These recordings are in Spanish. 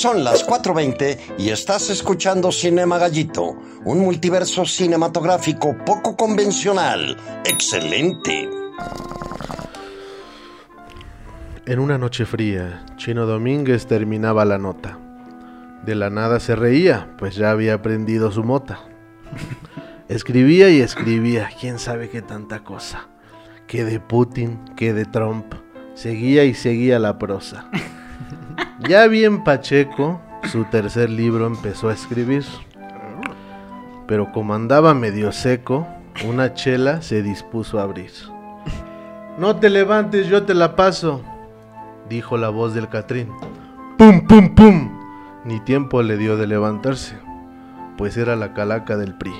Son las 4.20 y estás escuchando Cinema Gallito, un multiverso cinematográfico poco convencional. ¡Excelente! En una noche fría, Chino Domínguez terminaba la nota. De la nada se reía, pues ya había aprendido su mota. Escribía y escribía, quién sabe qué tanta cosa. Que de Putin, que de Trump. Seguía y seguía la prosa. Ya bien Pacheco, su tercer libro empezó a escribir. Pero como andaba medio seco, una chela se dispuso a abrir. No te levantes, yo te la paso, dijo la voz del Catrín. ¡Pum, pum, pum! Ni tiempo le dio de levantarse, pues era la calaca del PRI.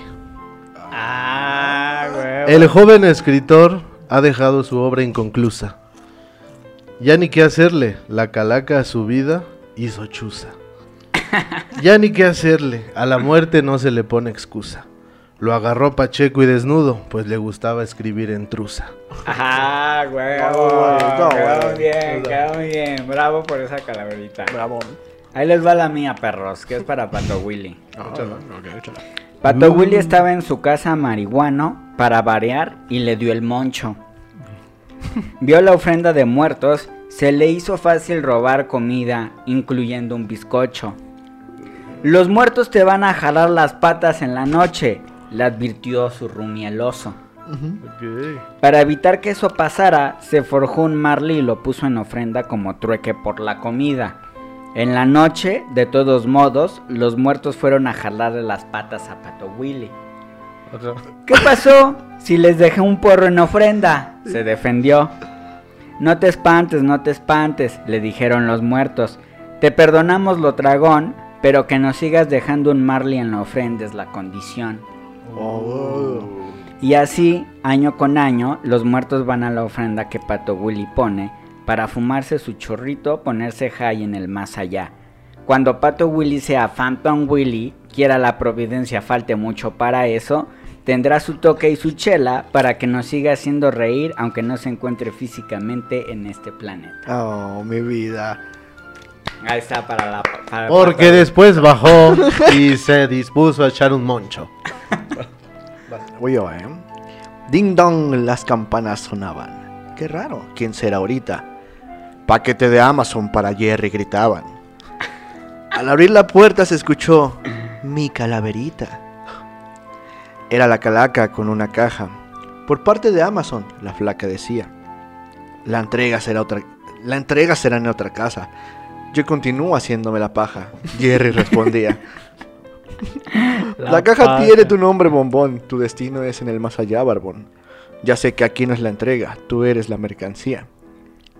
Ah. El joven escritor ha dejado su obra inconclusa. Ya ni qué hacerle, la calaca a su vida hizo chuza. Ya ni qué hacerle, a la muerte no se le pone excusa. Lo agarró Pacheco y desnudo, pues le gustaba escribir en truza. Ah, güey. Bravo, bravo, Quedó bien, quedó muy bien. Bravo por esa calaverita. Bravo. Ahí les va la mía, perros, que es para Pato Willy. Échala, ok, échala. Pato Willy estaba en su casa marihuano para variar y le dio el moncho. Vio la ofrenda de muertos, se le hizo fácil robar comida, incluyendo un bizcocho. Los muertos te van a jalar las patas en la noche, le advirtió su rumieloso. Para evitar que eso pasara, se forjó un marley y lo puso en ofrenda como trueque por la comida. En la noche, de todos modos, los muertos fueron a jalarle las patas a Pato Willy. ¿Qué pasó si les dejé un porro en ofrenda? Se defendió. No te espantes, no te espantes, le dijeron los muertos. Te perdonamos lo tragón, pero que nos sigas dejando un marley en la ofrenda es la condición. Oh. Y así, año con año, los muertos van a la ofrenda que Pato Willy pone para fumarse su chorrito, ponerse high en el más allá. Cuando Pato Willy sea Phantom Willy, quiera la providencia falte mucho para eso, tendrá su toque y su chela para que nos siga haciendo reír aunque no se encuentre físicamente en este planeta. Oh, mi vida. Ahí está para la... para Porque después bajó y se dispuso a echar un moncho. Voy yo, ¿eh? Ding dong, las campanas sonaban. Qué raro, ¿quién será ahorita? Paquete de Amazon para Jerry gritaban. Al abrir la puerta se escuchó mi calaverita. Era la calaca con una caja. Por parte de Amazon, la flaca decía. La entrega será otra. La entrega será en otra casa. Yo continúo haciéndome la paja. Jerry respondía. La, caja tiene tu nombre, bombón. Tu destino es en el más allá, barbón. Ya sé que aquí no es la entrega, tú eres la mercancía.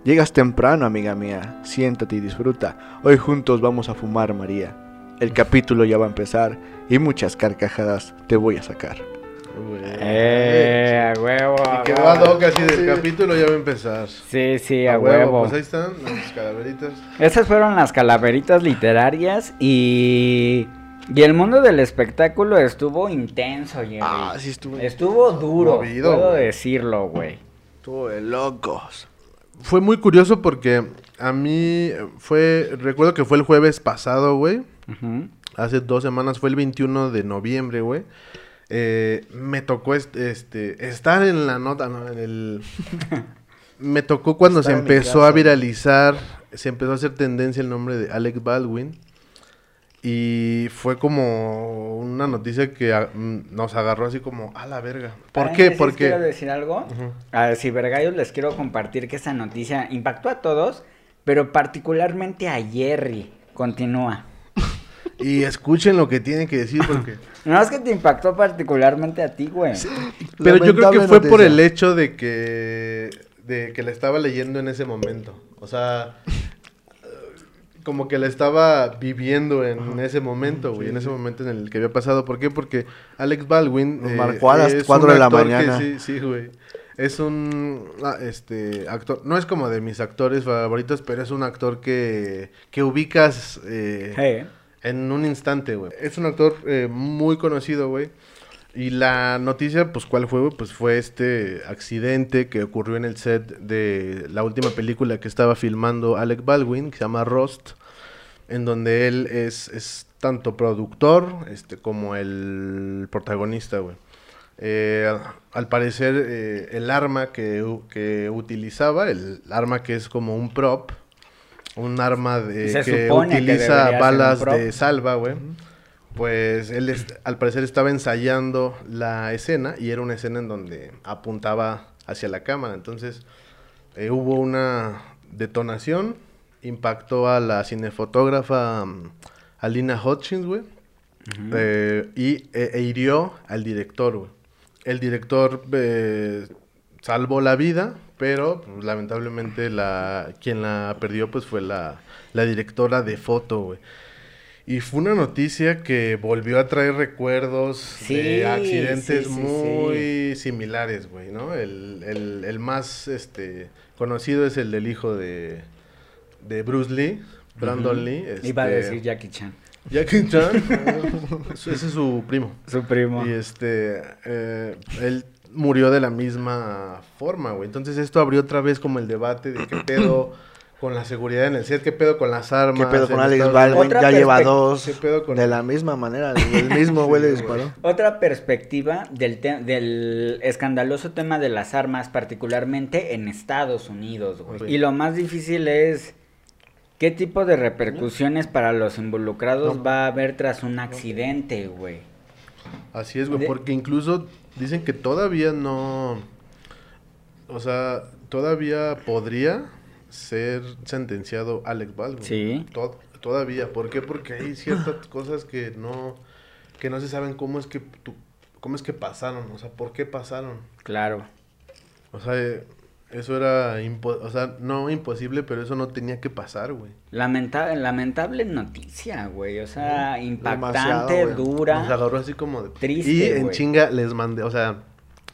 Llegas temprano, amiga mía. Siéntate y disfruta. Hoy juntos vamos a fumar, María. El capítulo ya va a empezar y muchas carcajadas te voy a sacar. Eh, a huevo. a Y quedó hoc así del capítulo, ya va a empezar. Sí, sí, a, huevo. Pues ahí están las calaveritas. Esas fueron las calaveritas literarias y... Y el mundo del espectáculo estuvo intenso, Jerry. Ah, sí estuvo. Estuvo duro, Movido, puedo decirlo, güey. Estuvo de locos. Fue muy curioso porque a mí fue, recuerdo que fue el jueves pasado, güey. Hace dos semanas, fue el 21 de noviembre, güey. Eh, me tocó este, este, estar en la nota, ¿no? En el... me tocó cuando se empezó a viralizar, se empezó a hacer tendencia el nombre de Alec Baldwin. Y fue como una noticia que ah, mm, nos agarró así como, a la verga. ¿Por qué? Porque... Quiero decir algo. A Cibergallos les quiero compartir que esta noticia impactó a todos, pero particularmente a Jerry. Continúa. Y escuchen lo que tienen que decir porque... No es que te impactó particularmente a ti, güey. Pero yo creo que fue por el hecho de que de que la estaba leyendo en ese momento. O sea, como que la estaba viviendo en ese momento, güey, en ese momento en el que había pasado. ¿Por qué? Porque Alex Baldwin Nos marcó a las cuatro un de la que mañana. sí, sí, güey. Es un ah, este actor, no es como de mis actores favoritos, pero es un actor que que ubicas eh, Hey. En un instante, güey. Es un actor eh, muy conocido, güey. Y la noticia, pues, ¿cuál fue? Pues fue este accidente que ocurrió en el set de la última película que estaba filmando Alec Baldwin, que se llama Rust. en donde él es, es tanto productor este, como el protagonista, güey. Eh, al parecer, eh, el arma que, que utilizaba, el arma que es como un prop, un arma de, que utiliza balas de salva, güey. Pues él al parecer estaba ensayando la escena y era una escena en donde apuntaba hacia la cámara. Entonces eh, hubo una detonación, impactó a la cinefotógrafa mm, Alina Hutchins, güey. eh, y e, e hirió al director, güey. El director eh, salvó la vida, pero pues, lamentablemente la quien la perdió pues fue la, la directora de foto, güey. Y fue una noticia que volvió a traer recuerdos Sí, de accidentes sí, sí, muy similares, güey, ¿no? El, el- el más este, conocido es el del hijo de, de Bruce Lee, Brandon Lee. Iba a este, decir Jackie Chan. Jackie Chan. ese es su primo. Su primo. Y este, eh, él murió de la misma forma, güey. Entonces esto abrió otra vez como el debate de qué pedo con la seguridad en el set, qué pedo con las armas. ¿Qué pedo con Alex Baldwin? Ya lleva dos. ¿Qué pedo con- De la misma manera. El mismo güey le Sí, disparó. Otra perspectiva del, del escandaloso tema de las armas, particularmente en Estados Unidos, güey. Sí. Y lo más difícil es qué tipo de repercusiones para los involucrados No. va a haber tras un accidente, güey. Así es, güey, porque incluso dicen que todavía no... O sea, todavía podría ser sentenciado Alex Baldwin. Sí. To- todavía. ¿Por qué? Porque hay ciertas cosas que no... Que no se saben cómo es que... tu- cómo es que pasaron, o sea, por qué pasaron. Claro. O sea, eh, eso era... impo- o sea, no imposible, pero eso no tenía que pasar, güey. Lamenta- lamentable noticia, güey. O sea, impactante, dura. Nos agarró así como de... Triste, Y en güey. chinga les mandé, o sea,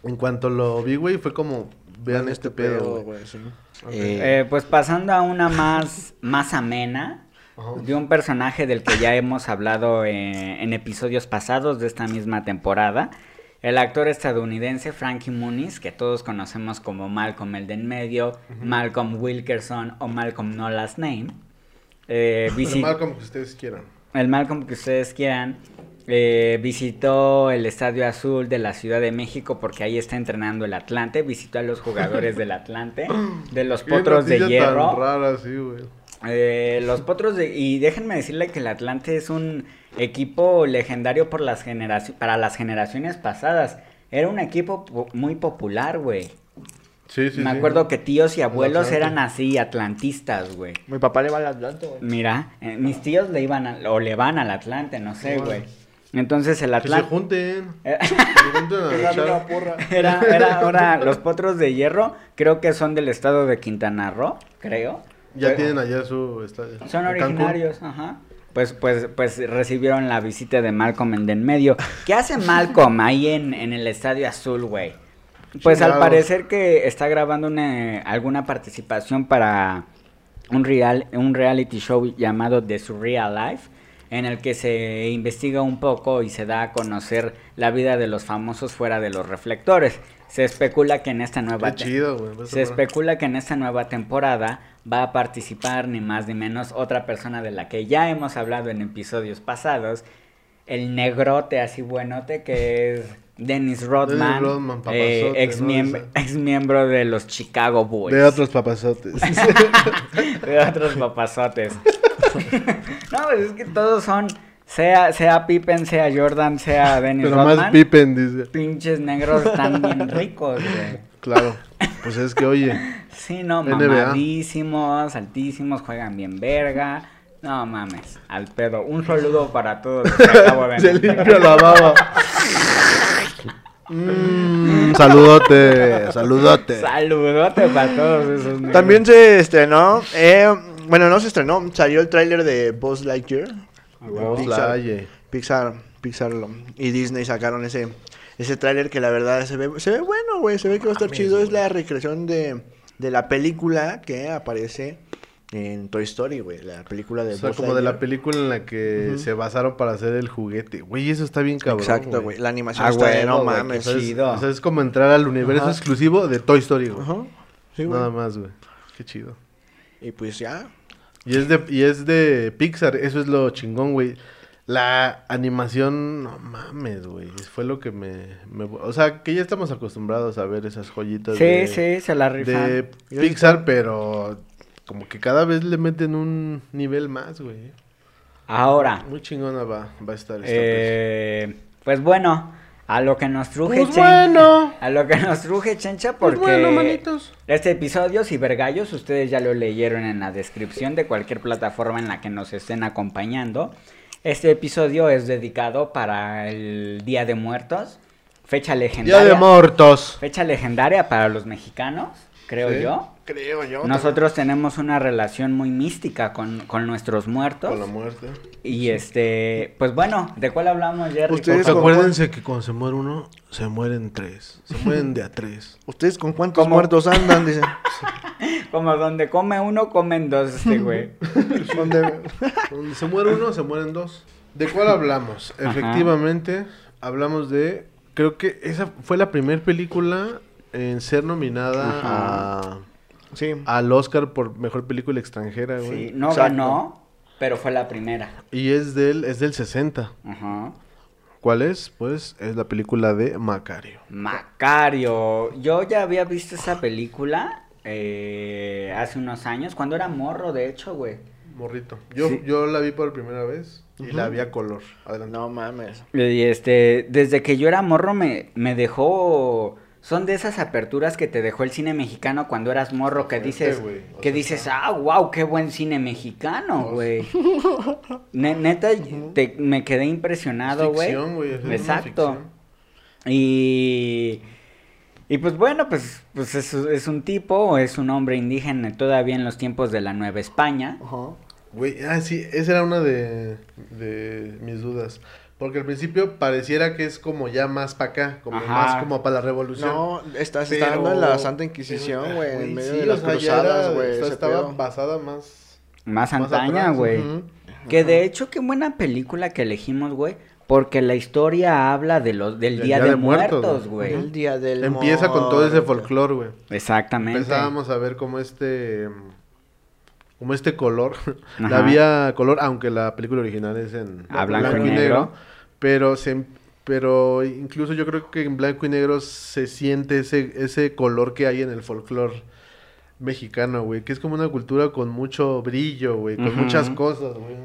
en cuanto lo vi, güey, fue como, vean este pedo, güey. sí. Eh, Eh, pues pasando a una más, más amena, Ajá. de un personaje del que ya hemos hablado eh, en episodios pasados de esta misma temporada. El actor estadounidense Frankie Muniz, que todos conocemos como Malcolm el de en medio, Malcolm Wilkerson o Malcolm No Last Name. eh, Pero visi- mal como que ustedes quieran. el Malcolm que ustedes quieran, eh, visitó el Estadio Azul de la Ciudad de México porque ahí está entrenando el Atlante, visitó a los jugadores del Atlante, de los potros de noticia tan hierro. rara, sí, güey. Eh, los potros de... Y déjenme decirle que el Atlante es un equipo legendario por las para las generaciones pasadas. Era un equipo po- muy popular, güey. Sí, sí, Me sí. acuerdo que tíos y abuelos Atlante. eran así, atlantistas, güey. Mi papá le va al Atlante, güey. Mira, eh, mis tíos le iban a- o le van al Atlante, no sé, güey. Entonces el Que se Atlante... junten. Que se junten a una porra. Era, era ahora los potros de hierro, creo que son del estado de Quintana Roo, creo. Ya Pero- tienen allá su estadio. Son originarios, ajá. Pues, pues, pues recibieron la visita de Malcolm en de en medio. ¿Qué hace Malcolm ahí en, en el Estadio Azul, güey? Pues al parecer que está grabando una, alguna participación para un, real, un reality show llamado The Surreal Life, en el que se investiga un poco y se da a conocer la vida de los famosos fuera de los reflectores. Se especula que en esta nueva... Chido, se especula que en esta nueva temporada va a participar ni más ni menos otra persona de la que ya hemos hablado en episodios pasados, el negrote así buenote que es Dennis Rodman, Rodman, eh, ex miembro de los Chicago Bulls. De otros papazotes. de otros papazotes. no, pues es que todos son, sea, sea Pippen, sea Jordan, sea Dennis Pero Rodman, más Pippen, dice. pinches negros están bien ricos, güey. Claro. Pues es que, oye. Sí, no, NBA. mamadísimos, altísimos, juegan bien verga. No mames, al pedo. Un saludo para todos los que acabo de Se limpia la baba. Mm, saludote, saludote. Saludote para todos esos negros. También se estrenó, eh, bueno, no se estrenó, salió el tráiler de Buzz Lightyear. Buzz Pixar. Pixar, Pixar y Disney sacaron ese ese tráiler que la verdad se ve se ve bueno, güey, se ve que va a estar Mames, chido, es la recreación de, de la película que aparece en Toy Story, güey, la película de O sea, Buzz como de la película en la que Ujú. se basaron para hacer el juguete. Güey, eso está bien cabrón. Exacto, güey, la animación Ah, está no mames. Chido. o sea, es como entrar al universo Ajá. exclusivo de Toy Story, güey. Ajá. Sí, güey. Nada más, güey. Qué chido. Y pues ya, Y es de, y es de Pixar, eso es lo chingón, güey. La animación, no mames, güey. Fue lo que me, me- O sea, que ya estamos acostumbrados a ver esas joyitas Sí, de, sí, se la rifan. de Pixar, pero como que cada vez le meten un nivel más, güey. Ahora, Muy chingona va, va a estar esta eh, pues bueno, a lo que nos truje Pues Chen- bueno. A lo que nos truje Chencha Pues porque bueno, manitos. este episodio, Cibergallos, ustedes ya lo leyeron en la descripción de cualquier plataforma en la que nos estén acompañando. Este episodio es dedicado para el Día de Muertos, fecha Día legendaria. de Muertos. Fecha legendaria para los mexicanos, creo Sí. yo. Creo yo. Nosotros tenemos una relación muy mística con, con nuestros muertos. Con la muerte. Y este, pues bueno, ¿de cuál hablamos, Jerry? Ustedes acuérdense que cuando se muere uno, se mueren tres. Se mueren de a tres. ¿Ustedes con cuántos ¿Cómo? muertos andan? Dicen. Como donde come uno, comen dos, este güey. Donde se muere uno, se mueren dos. ¿De cuál hablamos? Ajá. Efectivamente, hablamos de. Creo que esa fue la primera película en ser nominada a, Sí. al Oscar por mejor película extranjera, güey. Sí, no Exacto. ganó, pero fue la primera. Y es del, es del 60. Ajá. ¿Cuál es? Pues es la película de Macario. Macario. Yo ya había visto esa película eh, hace unos años, cuando era morro, de hecho, güey. Morrito. Yo, Sí. yo la vi por primera vez y la vi a color. Adelante. No mames. Y este, desde que yo era morro me, me dejó... Son de esas aperturas que te dejó el cine mexicano cuando eras morro, que dices, güey. Que sea, dices, ah, wow, qué buen cine mexicano, güey. Ne- neta, te- me quedé impresionado, güey. Güey, Exacto. Y, y pues bueno, pues, pues es, es un tipo, es un hombre indígena todavía en los tiempos de la Nueva España. Güey, ah, sí, esa era una de, de mis dudas. Porque al principio pareciera que es como ya más para acá, como Ajá. más como para la revolución. No, estás Pero- estando en la Santa Inquisición, güey. En medio sí, de las o sea, cruzadas, güey. o sea, ese estaba pedo. basada más. Más más antaña, güey. Que de hecho, qué buena película que elegimos, güey. Porque la historia habla de los, del Día, de, Muertos, güey. El día del Empieza con todo ese folclore, güey. Exactamente. Empezábamos a ver como este. Como este color. Ajá. La había color, aunque la película original es en A blanco y negro. Pero se pero incluso yo creo que en blanco y negro se siente ese, ese color que hay en el folclore mexicano, güey. Que es como una cultura con mucho brillo, güey. Con muchas cosas, güey.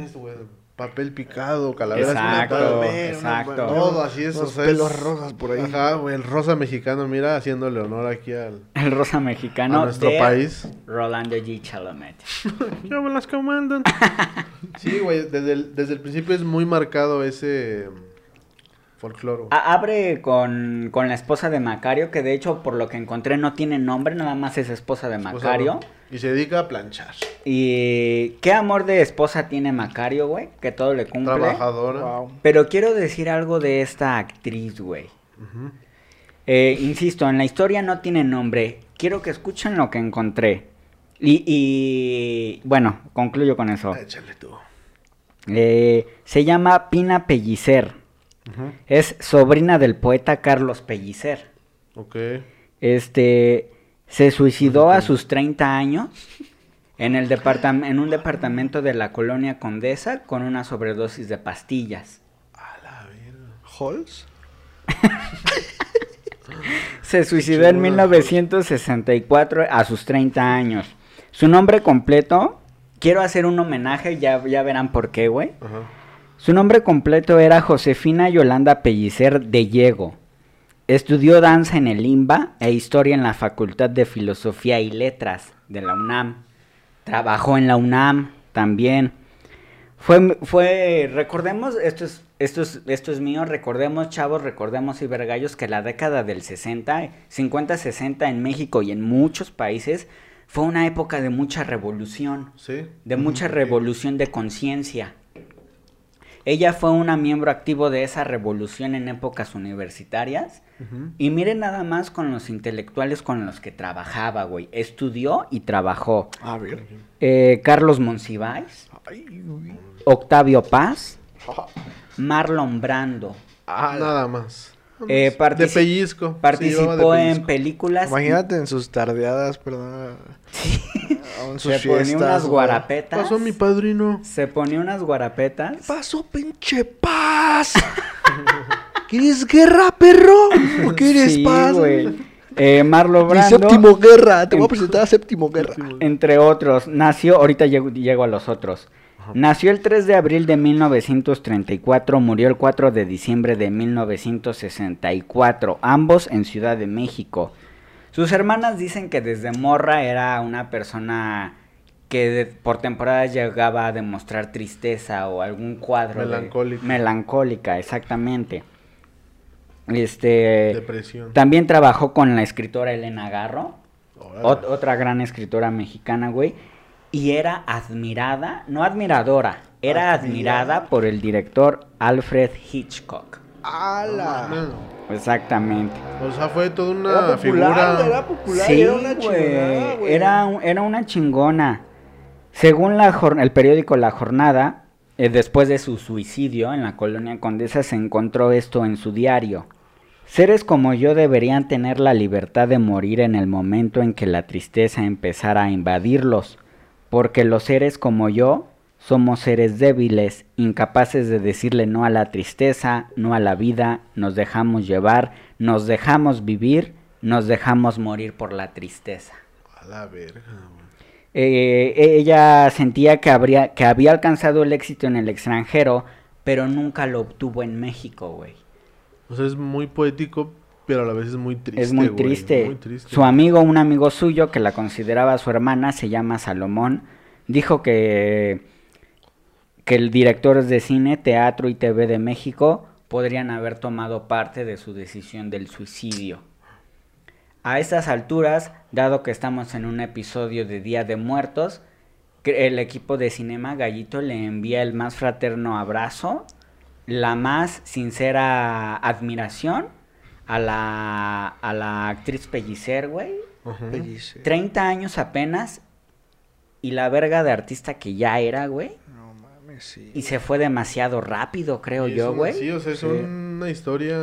¿Ves, güey? Papel picado, calaveras Exacto, exacto. Todo así es, o unos sea, pelos rosas por ahí. Ajá, güey, el rosa mexicano, mira, haciéndole honor aquí al, El rosa mexicano a nuestro de país. Rolando G. Chalamet. Ya me las comandan. sí, güey, desde el, desde el principio es muy marcado ese folclore. A- abre con, con la esposa de Macario, que de hecho, por lo que encontré, no tiene nombre, nada más es esposa de Macario. Y se dedica a planchar. Y qué amor de esposa tiene Macario, güey, que todo le cumple. Trabajadora. Wow. Pero quiero decir algo de esta actriz, güey. Eh, insisto, en la historia no tiene nombre. Quiero que escuchen lo que encontré. Y, y bueno, concluyo con eso. Échale tú. Eh, se llama Pina Pellicer. Ujú. Es sobrina del poeta Carlos Pellicer. Ok. Este se suicidó a sus 30 años en, el en un departamento de la colonia Condesa con una sobredosis de pastillas. A la verga. ¿Halls? Se suicidó en 1964 a sus 30 años. Su nombre completo, quiero hacer un homenaje, ya, ya verán por qué, güey. Su nombre completo era Josefina Yolanda Pellicer de Diego. Estudió danza en el IMBA e historia en la Facultad de Filosofía y Letras de la UNAM. Trabajó en la UNAM también. Fue, fue, recordemos, esto es, esto es, esto es mío, recordemos, chavos, recordemos cibergallos, que la década del 60, 50-60 en México y en muchos países fue una época de mucha revolución Sí. de mucha revolución de conciencia. Ella fue una miembro activo de esa revolución en épocas universitarias. Y miren nada más con los intelectuales con los que trabajaba, güey. Estudió y trabajó. A ver. Eh, Carlos Monsiváis, Ay, güey. Octavio Paz, Marlon Brando, Ah, Nada más. Eh, De pellizco. se llevaba de participó en películas. Imagínate en sus tardeadas, perdón. En sus Se ponía fiestas, unas güey. guarapetas. Pasó mi padrino. Se ponía unas guarapetas. pasó, pinche paz? ¿Quieres guerra, perro? ¿O quieres Sí, paz? güey. Eh, Marlo Mi Brando. séptimo guerra. Te voy a en- presentar a séptimo guerra. Entre otros, nació, ahorita llego, llego a los otros. Nació el 3 de abril de 1934, murió el 4 de diciembre de 1964, ambos en Ciudad de México. Sus hermanas dicen que desde morra era una persona que de- por temporadas llegaba a demostrar tristeza o algún cuadro de- Melancólica. melancólica, exactamente. Este Depresión. también trabajó con la escritora Elena Garro, ot- otra gran escritora mexicana, güey. Y era admirada, no admiradora, era admirada por el director Alfred Hitchcock. ¡Hala! No, Exactamente. O sea, fue toda una Era popular, figura. era popular. Sí, era una güey, chingonada, güey. Era, un- era una chingona. Según la el periódico La Jornada, eh, después de su suicidio en la colonia Condesa, se encontró esto en su diario. Seres como yo deberían tener la libertad de morir en el momento en que la tristeza empezara a invadirlos, porque los seres como yo somos seres débiles, incapaces de decirle no a la tristeza, no a la vida, nos dejamos llevar, nos dejamos vivir, nos dejamos morir por la tristeza. A la verga, güey. Eh, ella sentía que, habría, que había alcanzado el éxito en el extranjero, pero nunca lo obtuvo en México, güey. O sea, es muy poético, pero a la vez es muy triste. es muy güey, triste. muy triste. Su amigo, un amigo suyo que la consideraba su hermana, se llama Salomón, dijo que, que el directores de cine, teatro y TV de México podrían haber tomado parte de su decisión del suicidio. A estas alturas, dado que estamos en un episodio de Día de Muertos, el equipo de Cinema Gallito le envía el más fraterno abrazo, la más sincera admiración a la, a la actriz Pellicer, güey. Ajá. Pellice. 30 años apenas y la verga de artista que ya era, güey. No mames, sí. Y se fue demasiado rápido, creo yo, güey. Sí, o sea, es Sí. una historia.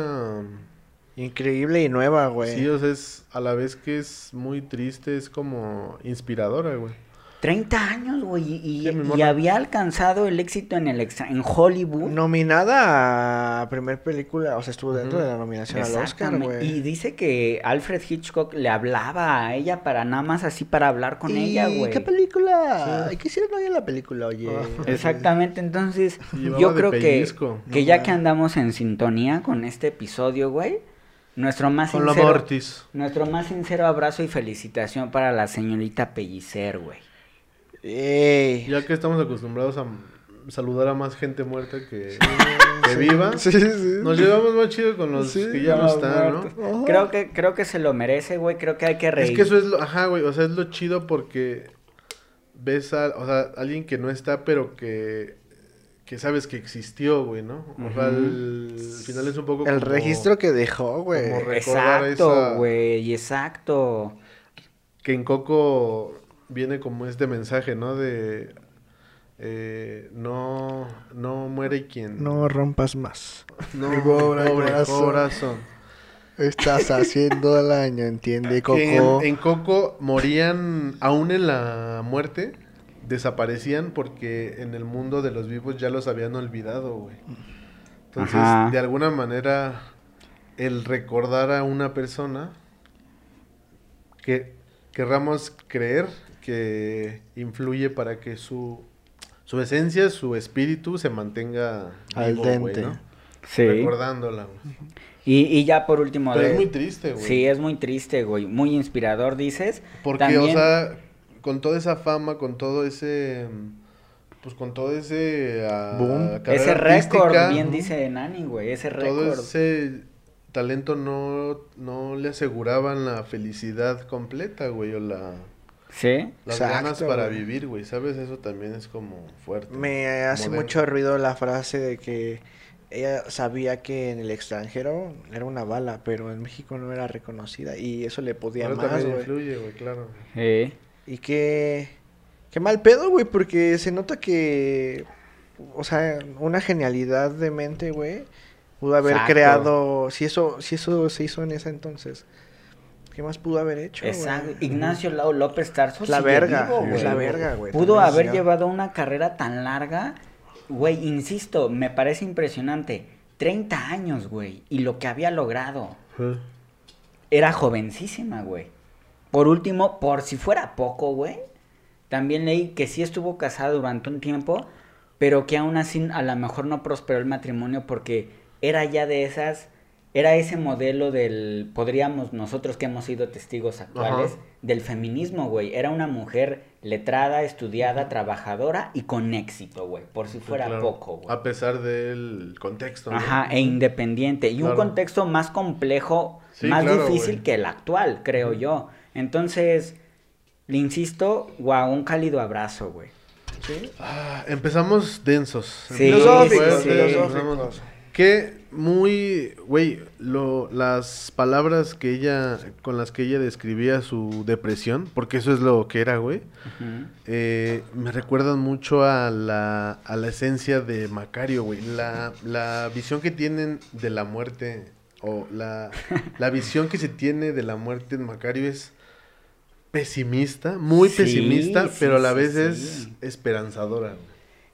Increíble y nueva, güey. Sí, o sea, es a la vez que es muy triste, es como inspiradora, güey. 30 años, güey. Y, Sí, había alcanzado el éxito en el extra- en Hollywood. Nominada a primer película, o sea, estuvo dentro de la nominación al Oscar, Exactamente. Y güey. dice que Alfred Hitchcock le hablaba a ella para nada más así para hablar con ¿Y ella, güey. qué película? ¿Qué hicieron hoy en la película, oye? Ah. Exactamente, entonces yo creo que, pellizco. que No ya que andamos en sintonía con este episodio, güey, nuestro más Con sincero, Mortis. nuestro más sincero abrazo y felicitación para la señorita Pellicer, güey. Ey. Ya que estamos acostumbrados a saludar a más gente muerta que, que viva, Sí, sí. nos llevamos más chido con los Sí, que ya no están, ¿no? muertos. Creo que creo que se lo merece, güey. Creo que hay que reír. Es que eso es lo, ajá, güey, o sea, es lo chido porque ves a, o sea, alguien que no está, pero que, que sabes que existió, güey, ¿no? O sea, Ujú. al final es un poco El como- registro que dejó, güey. como recordar esa- Exacto, güey, exacto. que en Coco viene como este mensaje, ¿no? De eh, no, no muere quien No rompas más. no Mi pobre corazón. corazón. Estás haciendo daño, entiende, Coco. En, en Coco morían, aún en la muerte, desaparecían porque en el mundo de los vivos ya los habían olvidado, güey. Entonces, Ajá. de alguna manera, el recordar a una persona que querramos creer que influye para que su, su esencia, su espíritu se mantenga Al vivo, dente. ¿no? Sí. Recordándola. Y, y ya por último. Pero de- es muy triste, güey. Sí, es muy triste, güey. Muy inspirador, dices. Porque, También- o sea, con toda esa fama, con todo ese. Pues con todo ese. ah, Boom. Ese récord, bien dice Nani, güey. Ese Todo récord. ese talento no, no le aseguraban la felicidad completa, güey, o la, Sí. las Exacto, ganas para güey. vivir, güey, ¿sabes? Eso también es como fuerte. Me hace moderno. mucho ruido la frase de que ella sabía que en el extranjero era una bala, pero en México no era reconocida y eso le podía Pero más, güey. influye, güey, claro. Sí. Y qué qué mal pedo, güey, porque se nota que o sea, una genialidad de mente, güey, Pudo haber Exacto. creado. Si eso, si eso se hizo en ese entonces. ¿Qué más pudo haber hecho? güey? Exacto. Ignacio Lau López Tarso. La verga, vivo, güey. la verga, güey. Pudo También, haber llevado una carrera tan larga. Güey, insisto, me parece impresionante. 30 años, güey. Y lo que había logrado. Eh, Era jovencísima, güey. Por último, por si fuera poco, güey. También leí que sí estuvo casada durante un tiempo, pero que aún así a lo mejor no prosperó el matrimonio porque era ya de esas, era ese modelo del, podríamos nosotros que hemos sido testigos actuales, Ajá. del feminismo, güey. Era una mujer letrada, estudiada, trabajadora y con éxito, güey. Por si fuera claro. poco, güey. A pesar del contexto. ¿no? Ajá, e independiente. Y un contexto más complejo, Sí, más claro, difícil güey. que el actual, creo yo. Entonces, le insisto, guau, un cálido abrazo, güey. ¿Sí? Ah, empezamos densos. Sí, Empezamos Que muy, güey, lo, las palabras que ella, con las que ella describía su depresión, porque eso es lo que era, güey, eh, me recuerdan mucho a la, a la esencia de Macario, güey. La, la visión que tienen de la muerte, o la, la visión que se tiene de la muerte en Macario es pesimista, muy Sí, pesimista, sí, pero a la sí, vez sí. es esperanzadora.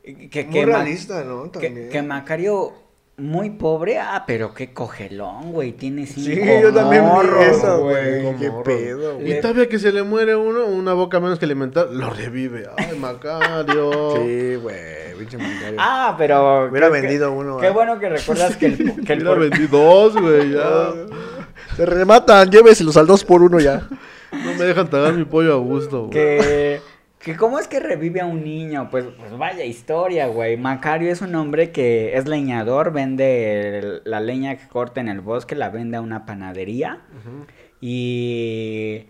Que, que, Muy realista, ¿no? que- También. que Macario, muy pobre, ah, pero qué cogelón, güey. Tiene cinco Sí, yo también vi eso, güey. Qué pedo, güey. Y todavía que se le muere uno, una boca menos que alimentar, lo revive. Ay, Macario. Sí, güey. Pinche Macario. Ah, pero... Hubiera vendido qué- uno, Qué bueno que recuerdas que el... Que el Hubiera por- vendido dos, güey, ya. Se rematan, lléveselos al 2 por 1 ya. No me dejan tragar mi pollo a gusto, güey. que, que cómo es que revive a un niño, pues, pues vaya historia, güey. Macario es un hombre que es leñador, vende el- la leña que corta en el bosque, la vende a una panadería. Y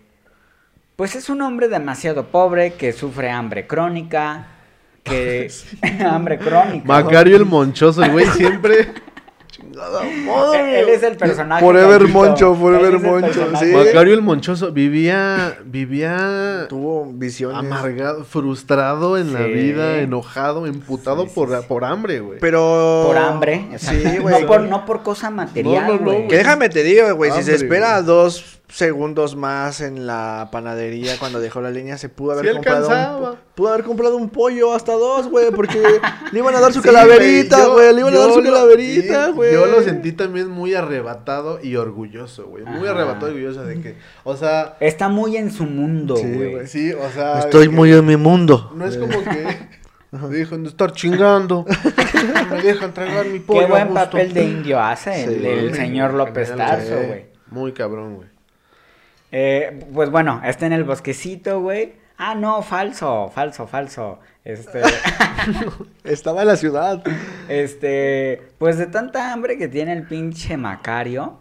pues es un hombre demasiado pobre que sufre hambre crónica, que hambre crónica. Macario el monchoso, el güey siempre. Él, él es el personaje. Forever. Moncho, forever el Moncho, personaje. sí. Macario el monchoso vivía, vivía Tuvo visiones. amargado, frustrado en la vida, enojado, emputado Sí, sí, por, sí. por hambre, güey. Pero. Por hambre. Sí, güey. No por, no por cosa material, No, no, no, güey. Que déjame te digo, güey, si se espera güey. dos segundos más en la panadería cuando dejó la línea, se pudo haber Sí comprado un, alcanzaba. pudo haber comprado un pollo hasta dos, güey, porque le iban a dar su Sí, calaverita, güey, le iban a dar su lo- calaverita, sí, güey. Yo lo sentí también muy arrebatado y orgulloso, güey. Muy Ajá. arrebatado y orgulloso de que, o sea, Está muy en su mundo, Sí, güey. sí, o sea, Estoy muy en mi mundo. No es como que dejen de estar chingando, me dejan tragar mi pollo Qué a buen gusto. papel de indio hace el, Sí. el señor López Tarso, güey. Muy cabrón, güey. Eh, pues bueno, está en el bosquecito, güey. Ah, no, falso, falso, falso. Este, Estaba en la ciudad. este, pues de tanta hambre que tiene el pinche Macario,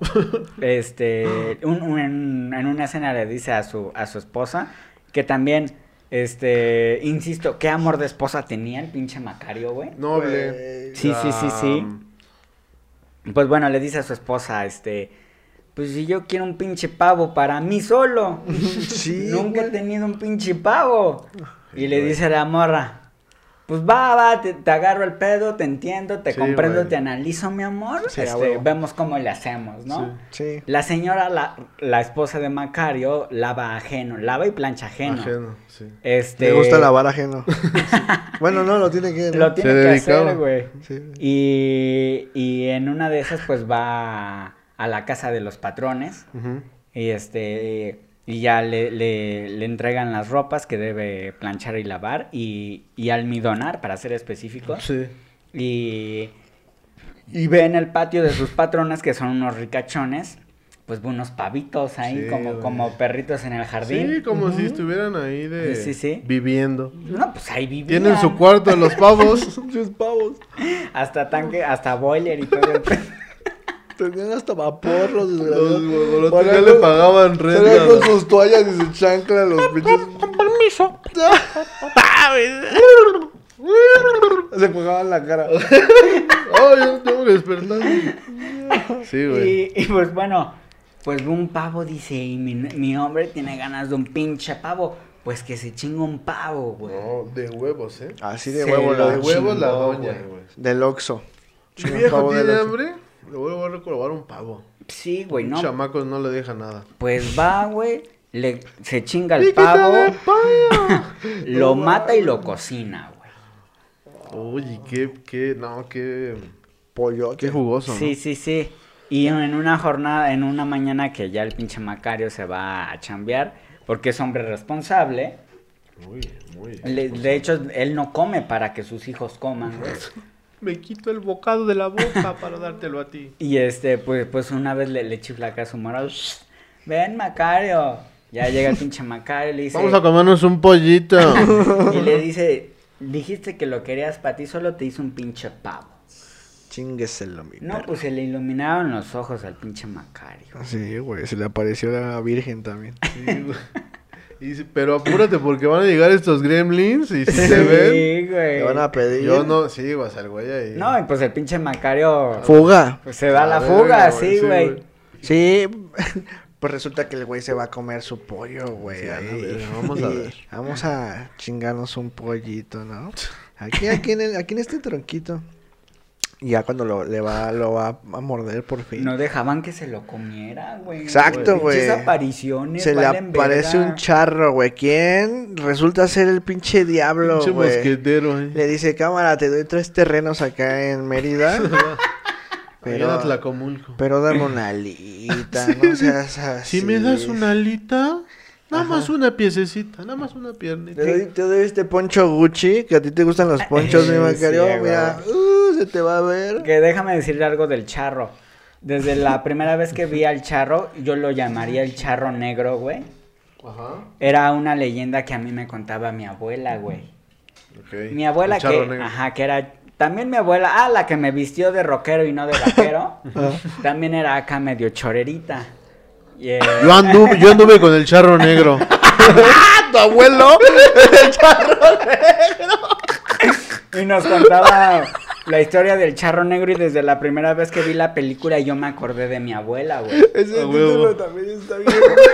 este, un- un- en, en una escena le dice a su, a su esposa que también, este, insisto, qué amor de esposa tenía el pinche Macario, güey. Noble. Sí, sí, sí, sí. Pues bueno, le dice a su esposa, este, pues si yo quiero un pinche pavo para mí solo. Sí, Nunca he tenido un pinche pavo. Y le dice a la morra, pues va, va, te, te agarro el pedo, te entiendo, te Sí, comprendo, güey. te analizo, mi amor. Sí, Este, vemos cómo le hacemos, ¿no? Sí. La señora, la, la esposa de Macario, lava ajeno, lava y plancha ajeno. Ajeno, sí. Este, Le gusta lavar ajeno. Bueno, no, lo tiene que. ¿no? Lo tiene Se que dedicaba. hacer, güey. Sí. Y, y en una de esas, pues va a la casa de los patrones. Y este. Y ya le, le, le entregan las ropas que debe planchar y lavar. Y, y almidonar, para ser específicos. Sí. Y. Y ve en el patio de sus patronas, que son unos ricachones. Pues unos pavitos ahí, Sí, como, güey. como perritos en el jardín. Sí, como si estuvieran ahí de Sí, sí, sí. viviendo. No, pues ahí vivían. Tienen su cuarto los pavos. Sus pavos. Hasta tanque, hasta boiler y todo el. Tenían hasta vapor los Los desgraciados. guajolotes ya le pagaban renta. salían con sus toallas y su chancla los pinches. Con permiso. Se jugaban la cara. Ay, yo tengo que despertar. Sí, güey. Y, y pues bueno, pues un pavo dice, y mi, mi hombre tiene ganas de un pinche pavo. Pues que se chinga un pavo, güey. No, de huevos, ¿eh? Así de Se huevo lo la De huevos la doña, güey. Del Oxxo. Mi viejo tiene hambre, Le voy a robar un pavo. Sí, güey, no. Chamacos no le deja nada. Pues va, güey. Le, se chinga el pavo. lo mata y lo cocina, güey. Uy, qué, qué, no, qué, Pollo. qué jugoso, ¿no? Sí, sí, sí. Y en una jornada, en una mañana que ya el pinche Macario se va a chambear, porque es hombre responsable. Muy, muy. le- de hecho, él no come para que sus hijos coman, güey. Me quito el bocado de la boca para dártelo a ti. Y este, pues, pues una vez le, le chifla acá a su moral. Ven, Macario. Ya llega el pinche Macario y le dice. Vamos a comernos un pollito. Y le dice, dijiste que lo querías para ti, solo te hizo un pinche pavo. Chingueselo, mi No, perro. pues se le iluminaron los ojos al pinche Macario. Sí, güey, se le apareció la virgen también. Sí, güey. Y dice, pero apúrate porque van a llegar estos gremlins y si se ven. Sí, güey. Le van a pedir. Yo no, sí, güey, o sea, el güey ahí. No, y pues el pinche Macario. Fuga. Pues se da A la ver, fuga, güey, sí, güey. güey. Sí, pues resulta que el güey se va a comer su pollo, güey. Sí, la vamos a ver. Vamos a chingarnos un pollito, ¿no? Aquí, aquí, en, el- aquí en este tronquito. Y ya cuando lo, le va, lo va a morder por fin. No dejaban que se lo comiera, güey. Exacto, güey. Apariciones. se le aparece verga. un charro, güey. ¿Quién? Resulta ser el pinche diablo, Pinche güey. mosquetero, eh. Le dice, cámara, te doy tres terrenos acá en Mérida. Pero... pero, dame una alita, no seas así. Si me das una alita, nada más una piececita, nada más una piernita. Te doy, te doy este poncho Gucci, que a ti te gustan los ponchos, mi Sí, Macario. Mira, uh, se te va a ver. Que déjame decirle algo del charro. Desde la primera vez que vi al charro, yo lo llamaría el charro negro, güey. Ajá. Era una leyenda que a mí me contaba mi abuela, güey. ok. Mi abuela El charro que, negro. ajá, que era también mi abuela, ah, la que me vistió de rockero y no de vaquero, también era acá medio chorerita. Eh, Yo anduve, yo anduve con el charro negro. tu abuelo. y nos contaba la historia del charro negro y desde la primera vez que vi la película yo me acordé de mi abuela, güey. Ese huevo. título también está bien.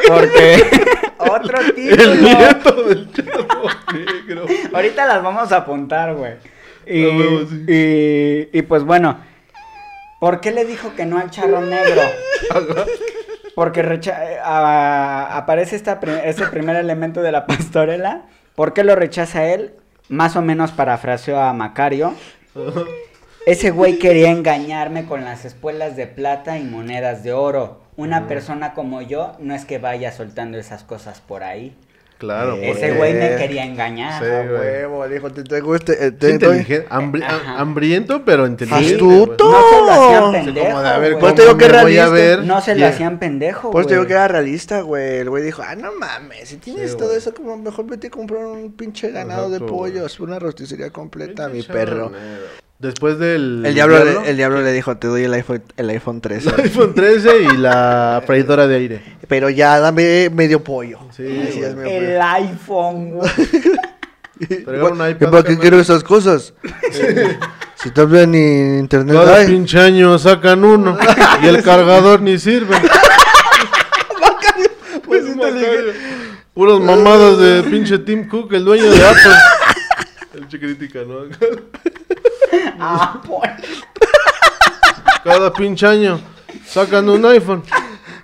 Porque otro título. El nieto del charro negro. Ahorita las vamos a apuntar, güey. Y, A huevo, sí. y, y pues bueno, ¿por qué le dijo que no al charro negro? Porque recha- a- aparece esta pri- este primer elemento de la pastorela. ¿Por qué lo rechaza él? Más o menos parafraseó a Macario. Ese güey quería engañarme con las espuelas de plata y monedas de oro. Una persona como yo no es que vaya soltando esas cosas por ahí. Claro, Eh, Ese güey me quería engañar. Sí, huevo, le dijo, te traigo este. eh, te doy- inteligente, hambri- Ajá. hambriento, pero inteligente. Astuto. No se lo hacían pendejo. como de, a ver, güey. Pues te digo ¿cómo que me voy a realista. No se Ya. hacían pendejo, Pues te güey. digo que era realista, güey. El güey dijo, ah, no mames, si tienes Sí, todo güey. eso, como mejor vete a comprar un pinche ganado de Exacto, güey. pollos, una rosticería completa, mi perro. Después del... El diablo, le, el diablo le dijo, te doy el iPhone, el iPhone 13. El iPhone 13 y la freidora de aire. Pero ya dame medio pollo. Sí, Así es, güey. medio El iPhone, güey. Traigan un ¿Y iPad para qué quiero esas cosas? si también ni internet Cada hay. pinche año sacan uno y el cargador ni sirve. Pues inteligente. Puras mamadas de pinche Tim Cook, el dueño de Apple. El che crítica, ¿no? Ah, pues. Cada pinche año sacan un iPhone.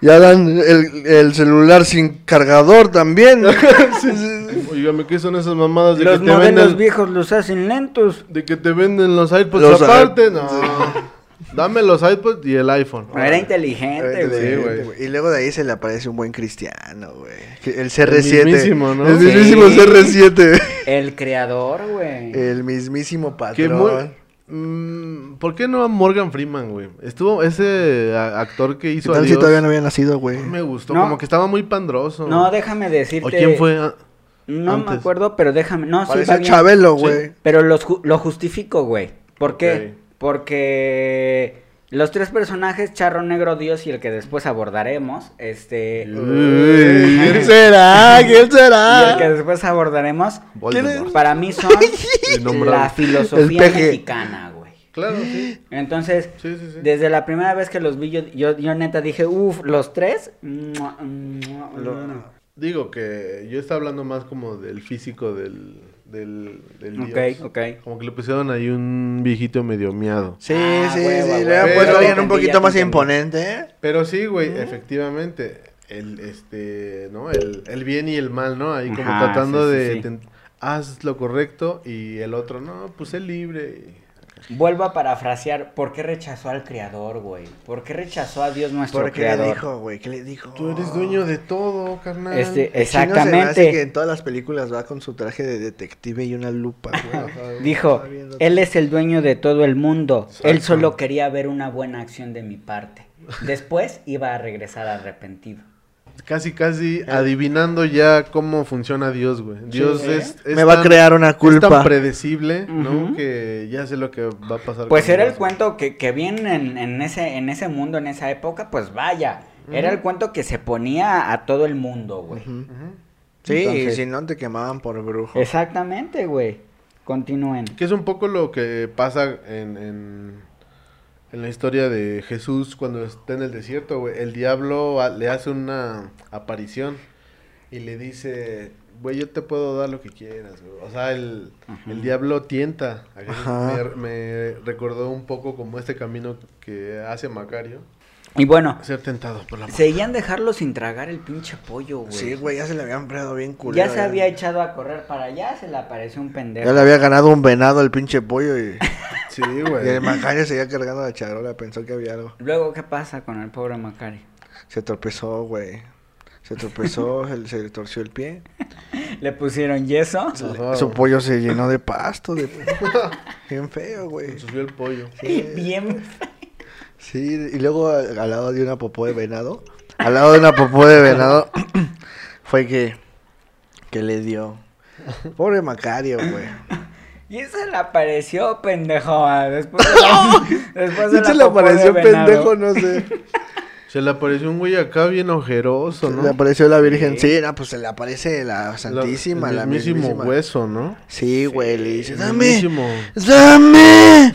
Ya dan el, el celular sin cargador también. Oígame, ¿qué son esas mamadas de Los que te modelos venden? viejos los hacen lentos. De que te venden los iPods Los aparte, no. Dame los iPods y el iPhone. Era inteligente, güey. Sí, güey. Y luego de ahí se le aparece un buen cristiano, güey. El CR7. mismísimo, ¿no? El mismísimo Sí. CR7. El creador, güey. El mismísimo patrón. muy- Mm, ¿Por qué no a Morgan Freeman, güey? Estuvo ese actor que ¿Qué hizo tal si todavía no había nacido, güey? Me gustó, No. como que estaba muy pandroso. No, déjame decirte. ¿O quién fue? Ah, No antes? me acuerdo, pero déjame. No, sí, va bien. Chabelo, güey. Pero los ju- lo justifico, güey. ¿Por qué? Porque los tres personajes, Charro Negro Dios y el que después abordaremos, este... Uy, ¿Quién será? ¿Quién Y el que será? después abordaremos, Voldemort. para mí son la filosofía mexicana, güey. Claro, sí. Entonces, Sí, sí, sí. desde la primera vez que los vi, yo, yo, yo neta dije, uff, los tres. mua, mua, Lo-. Digo que yo estaba hablando más como del físico del, del, del Ok, dios. ok. Como que le pusieron ahí un viejito medio miado. Sí, Ah, sí, sí. Le han puesto alguien un poquito más imponente, ¿eh? Pero sí, güey, efectivamente. El, este, ¿no? El, el bien y el mal, ¿no? Ahí como Ajá, tratando sí, sí, de... sí. ten- haz lo correcto y el otro, no, pues es libre. Vuelvo a parafrasear, ¿por qué rechazó al creador, güey? ¿Por qué rechazó a Dios nuestro ¿Por qué le creador? dijo, güey? ¿Qué le dijo? Tú eres dueño de todo, carnal. Este, El chino se que exactamente. en todas las películas va con su traje de detective y una lupa, güey. Dijo, él es el dueño de todo el mundo. Él solo quería ver una buena acción de mi parte. Después iba a regresar arrepentido. Casi, casi adivinando ya cómo funciona Dios, güey. Dios Sí. es, es Me va a tan- crear una Es culpa. tan predecible, ¿no? Que ya sé lo que va a pasar. Pues con era el cuento que, que bien en, en ese, en ese mundo, en esa época, pues vaya. Era el cuento que se ponía a todo el mundo, güey. Sí, Entonces- si no te quemaban por brujo. Exactamente, güey. Continúen. Que es un poco lo que pasa en, en, en la historia de Jesús cuando está en el desierto, güey. El diablo a- le hace una aparición y le dice, güey, yo te puedo dar lo que quieras, güey. O sea, el, el diablo tienta. me recordó un poco como este camino que hace Macario. Y bueno, Ser tentado por la seguían dejarlo sin tragar el pinche pollo, güey. Sí, güey, ya se le habían empleado bien culero. Ya se había echado a correr para allá, se le apareció un pendejo. Ya le había ganado un venado al pinche pollo y, Sí, y el güey. Macario seguía cargando la charola, pensó que había algo. Luego, ¿qué pasa con el pobre Macari? Se tropezó, güey. Se tropezó, se, se le torció el pie. ¿Le pusieron yeso? Ajá, Su güey. pollo se llenó de pasto, de... bien feo, güey. Subió el pollo. Bien. Sí, y luego al lado de una popó de venado, al lado de una popó de venado, fue que, que le dio. Pobre Macario, güey. Y se le apareció pendejo. ah, Después de la, después de ¿Quién se la le apareció pendejo? No sé. Se le apareció un güey acá bien ojeroso, Se ¿no? le apareció la Virgen. Sí, no, pues se le aparece la Santísima, el la mismísimo mismísima. hueso, ¿no? Sí, güey, le dice, El dame, mismísimo. dame,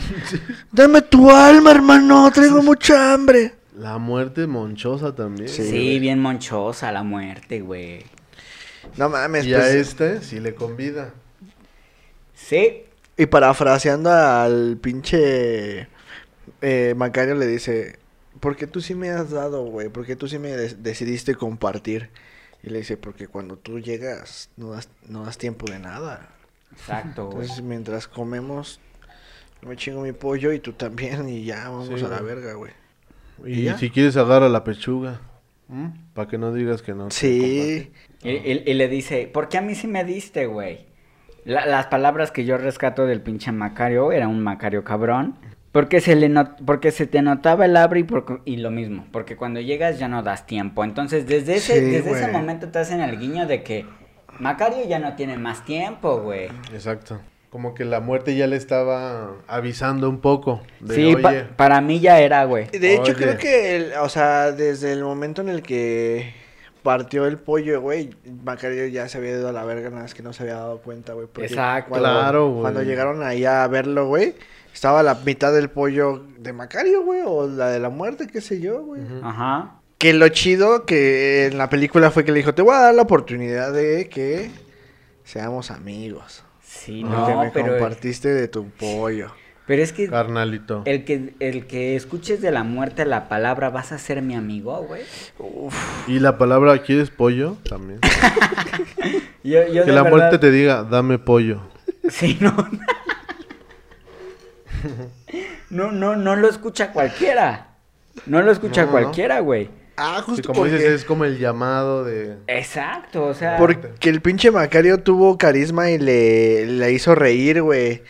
dame tu alma, hermano, traigo mucha hambre. La muerte monchosa también. Sí. Sí, bien monchosa la muerte, güey. No mames, Y a pues, este sí le convida. Sí. Y parafraseando al pinche eh, Macario le dice, porque tú sí me has dado, güey, porque tú sí me decidiste compartir. Y le dice, porque cuando tú llegas no das, no das tiempo de nada. Exacto, güey. Entonces mientras comemos, yo me chingo mi pollo y tú también y ya vamos Sí, a la güey. verga, güey. Y, si quieres agarra la pechuga. Para que no digas que no. te Sí, Y, y- y le dice, ¿por qué a mí sí me diste, güey? La- las palabras que yo rescato del pinche Macario, era un Macario cabrón. Porque se, le not- porque se te notaba el hambre y, por- y lo mismo. Porque cuando llegas ya no das tiempo. Entonces, desde ese, Sí, desde ese momento te hacen el guiño de que Macario ya no tiene más tiempo, güey. Exacto. Como que la muerte ya le estaba avisando un poco. De, Sí, pa- oye, para mí ya era, güey. De hecho, Oye. creo que, el- o sea, desde el momento en el que partió el pollo, güey, Macario ya se había ido a la verga, nada más que no se había dado cuenta, güey. Exacto. Cuando, Claro, güey. Cuando llegaron ahí a verlo, güey, estaba la mitad del pollo de Macario, güey, o la de la muerte, qué sé yo, güey. Ajá. Que lo chido que en la película fue que le dijo, te voy a dar la oportunidad de que seamos amigos. Sí, no, me pero, compartiste de tu pollo. pero es que carnalito. el que el que escuches de la muerte la palabra vas a ser mi amigo, güey. Y la palabra, ¿quieres pollo? También. Yo, yo que la verdad- muerte te diga, dame pollo. Sí, no. No, no, no lo escucha cualquiera. No lo escucha No, cualquiera, güey. Ah, Sí, justo como porque... dices, es como el llamado de... Exacto, o sea. Porque el pinche Macario tuvo carisma y le, le hizo reír, güey.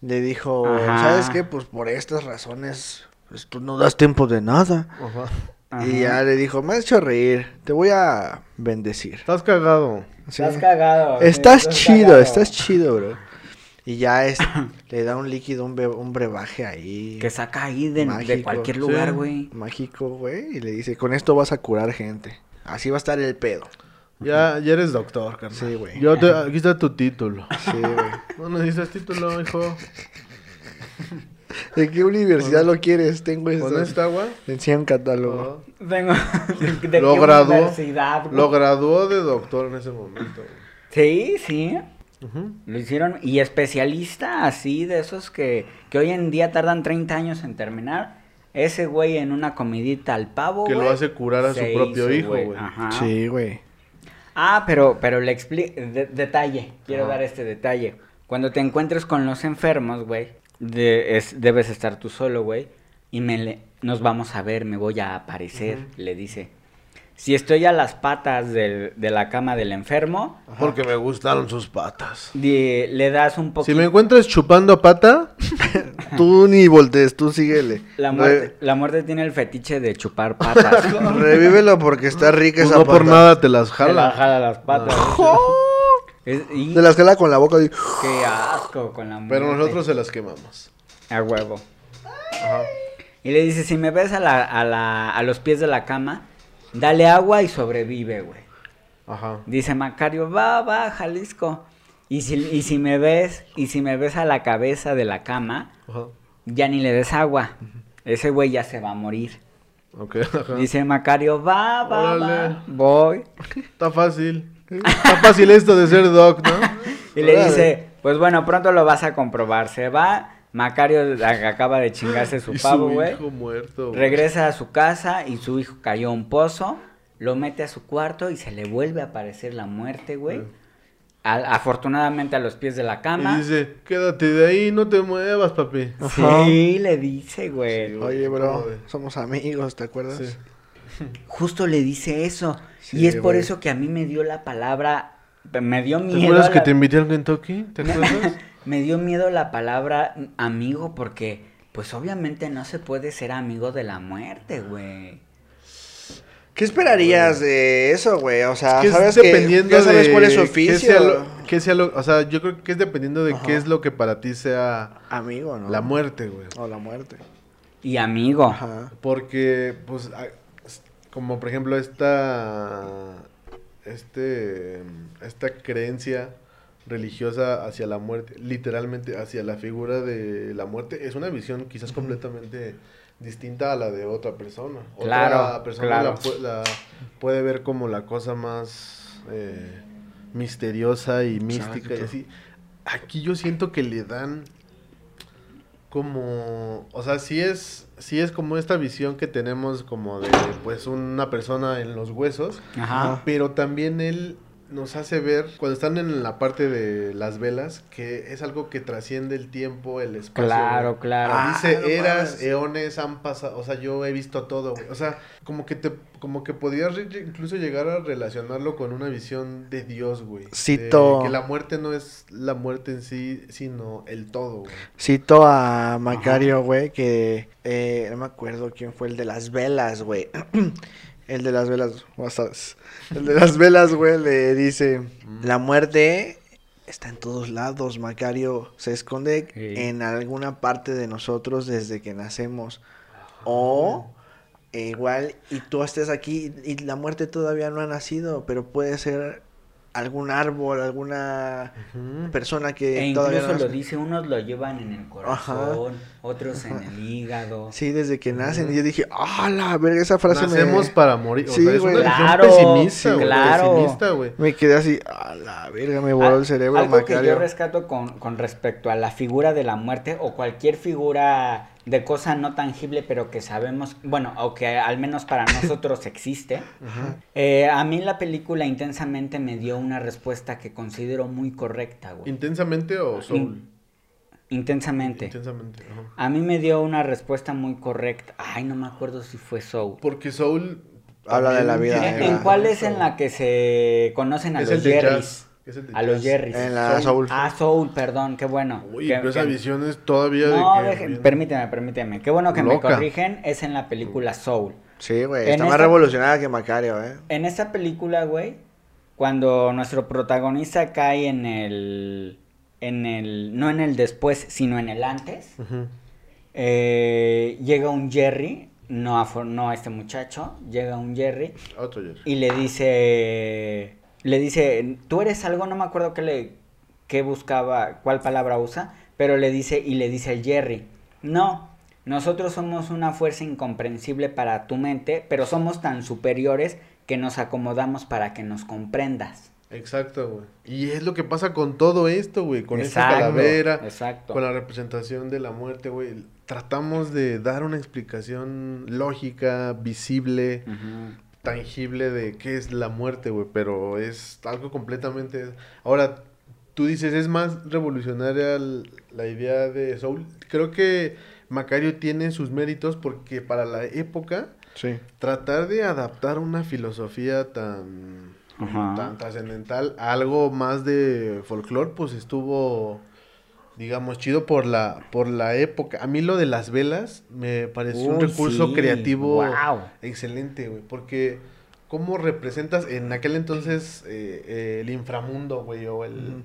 Le dijo, Ajá. ¿sabes qué? Pues por estas razones, pues tú no das tiempo de nada. Ajá. Ajá. Y ya le dijo, me has hecho reír, te voy a bendecir. Estás cagado. Sí. Estás cagado. sí, Estás chido, cagado. estás chido, bro. Y ya es, le da un líquido, un, be- un brebaje ahí. Que saca ahí de, de cualquier lugar, güey. Mágico, güey. Y le dice, con esto vas a curar gente. Así va a estar el pedo. Ya, ya eres doctor, carnal. Sí, güey. Yo te, aquí está tu título. Sí, güey. No necesitas título, hijo. ¿De qué universidad lo quieres? Tengo ¿Con esto. esta agua? Decía un catálogo. Tengo. ¿De, de Lo qué graduó. universidad, güey? Lo graduó de doctor en ese momento. Sí, sí. Lo hicieron. Y especialista así, de esos que, que hoy en día tardan 30 años en terminar. Ese güey en una comidita al pavo. Que lo hace curar a su propio hijo, güey. Ajá. Sí, güey. Ah, pero, pero le explico. detalle. Quiero Ajá. dar este detalle. Cuando te encuentres con los enfermos, güey. de- es- debes estar tú solo, güey. Y me le- nos vamos a ver, me voy a aparecer, le dice. Si estoy a las patas del- de la cama del enfermo, Porque me gustaron sus patas. le das un Si poquito... me encuentras chupando pata, Tú ni voltees, tú síguele. La muerte, la muerte tiene el fetiche de chupar patas. Re- revívelo porque está rica pues esa no por pata. nada te las Se la jala. jala las patas. Es- y Se las jala con la boca. qué asco con la muerte. Pero nosotros se las quemamos. A huevo. Ajá. Y le dice, si me ves a, la, a, la, a los pies de la cama, dale agua y sobrevive, güey. Ajá. Dice Macario, va, va, Jalisco. Y si, y si me ves, y si me ves a la cabeza de la cama, Ajá. ya ni le des agua. Ese güey ya se va a morir. Ok, ajá. Dice Macario, va, va, Órale. va. Voy. Está fácil. Está fácil esto de ser doc, ¿no? Y le dice, pues bueno, pronto lo vas a comprobar. Se va, Macario acaba de chingarse su Y pavo, güey. hijo muerto. güey. Regresa a su casa y su hijo cayó a un pozo. Lo mete a su cuarto y se le vuelve a aparecer la muerte, güey. Al- afortunadamente a los pies de la Y cama. dice, quédate de ahí, no te muevas, papi. Ajá. Sí, le dice, güey. Oye, bro, somos amigos, ¿te acuerdas? Sí. Justo le dice eso. Sí, y es por eso que a mí me dio la palabra. Me dio ¿Te miedo. acuerdas la- que te invité al Kentucky? ¿Te acuerdas? Me dio miedo la palabra amigo porque, pues obviamente no se puede ser amigo de la muerte, güey. ¿Qué esperarías de eso, güey? O sea, que es ¿sabes que dependiendo ya sabes de cuál es su sea lo- qué sea lo- o sea, yo creo que es dependiendo de Ajá. qué es lo que para ti sea Amigo, ¿no? la muerte, güey. O la muerte. Y amigo. Ajá. Porque, pues, como por ejemplo esta, este, esta creencia religiosa hacia la muerte, literalmente hacia la figura de la muerte, es una visión quizás completamente distinta a la de otra persona. Claro, otra persona claro. La, pu- la puede ver como la cosa más eh, misteriosa y mística y así. Aquí yo siento que le dan como, o sea, sí es, sí es como esta visión que tenemos como de, pues, una persona en los huesos, Ajá. pero también él nos hace ver, cuando están en la parte de las velas, que es algo que trasciende el tiempo, el espacio. Claro, güey. claro. Ah, Dice, no eras, mames. eones han pasado, o sea, yo he visto todo, güey. O sea, como que te, como que podrías incluso llegar a relacionarlo con una visión de Dios, güey. De Cito- Que la muerte no es la muerte en sí, sino el todo, güey. Cito a Macario, güey, que eh, no me acuerdo quién fue el de las velas, güey. el de las velas. El de las velas, güey, le dice, la muerte está en todos lados, Macario. Se esconde Sí. en alguna parte de nosotros desde que nacemos. O eh, igual, y tú estés aquí y la muerte todavía no ha nacido, pero puede ser algún árbol, alguna Ujú. persona que E todavía incluso no lo dice, unos lo llevan en el corazón, otros en el hígado. Sí, desde que nacen. Y yo dije, ah, la verga, esa frase Nacemos me... para morir. O Sí, sea, es güey. una Claro, pesimista, sí, claro. Pesimista, güey. Me quedé así, a la verga, me voló Al- el cerebro, Algo que Macario. yo rescato con, con respecto a la figura de la muerte o cualquier figura de cosa no tangible, pero que sabemos, bueno, o que al menos para nosotros existe. Eh, a mí la película intensamente me dio una respuesta que considero muy correcta, güey. ¿Intensamente o soul? In- intensamente. Intensamente, ajá. A mí me dio una respuesta muy correcta. Ay, no me acuerdo si fue Soul. Porque soul... Habla de la vida ¿En, en cuál es en la que se conocen a Es los Jerrys? Jazz. Es el de A los. Jerrys. En la Soul. Ah, Soul, perdón, qué bueno. Uy, Que- pero esa que- visión es todavía No, de que... deje- bien- permíteme, permíteme. Qué bueno que Loca. me corrigen. Es en la película Soul. Sí, güey, está más revolucionada que Macario, ¿eh? En esta película, güey, cuando nuestro protagonista cae en el... En el... No en el después, sino en el antes. Eh, llega un Jerry. No a, no a este muchacho. Llega un Jerry. Otro Jerry. Y le dice, le dice, tú eres algo, no me acuerdo qué le, qué buscaba, cuál palabra usa, pero le dice, y le dice el Jerry, No, nosotros somos una fuerza incomprensible para tu mente, pero somos tan superiores que nos acomodamos para que nos comprendas. Exacto, güey. Y es lo que pasa con todo esto, güey. Con Exacto, calavera, exacto. con la representación de la muerte, güey. Tratamos de dar una explicación lógica, visible. Tangible de qué es la muerte, güey. Pero es algo completamente... Ahora, tú dices, es más revolucionaria la idea de Soul. Creo que Macario tiene sus méritos porque para la época Sí. tratar de adaptar una filosofía tan, tan trascendental a algo más de folclore, pues estuvo, digamos, chido por la, por la época. A mí lo de las velas me pareció un recurso sí, creativo excelente, güey, porque cómo representas en aquel entonces eh, eh, el inframundo, güey, o el,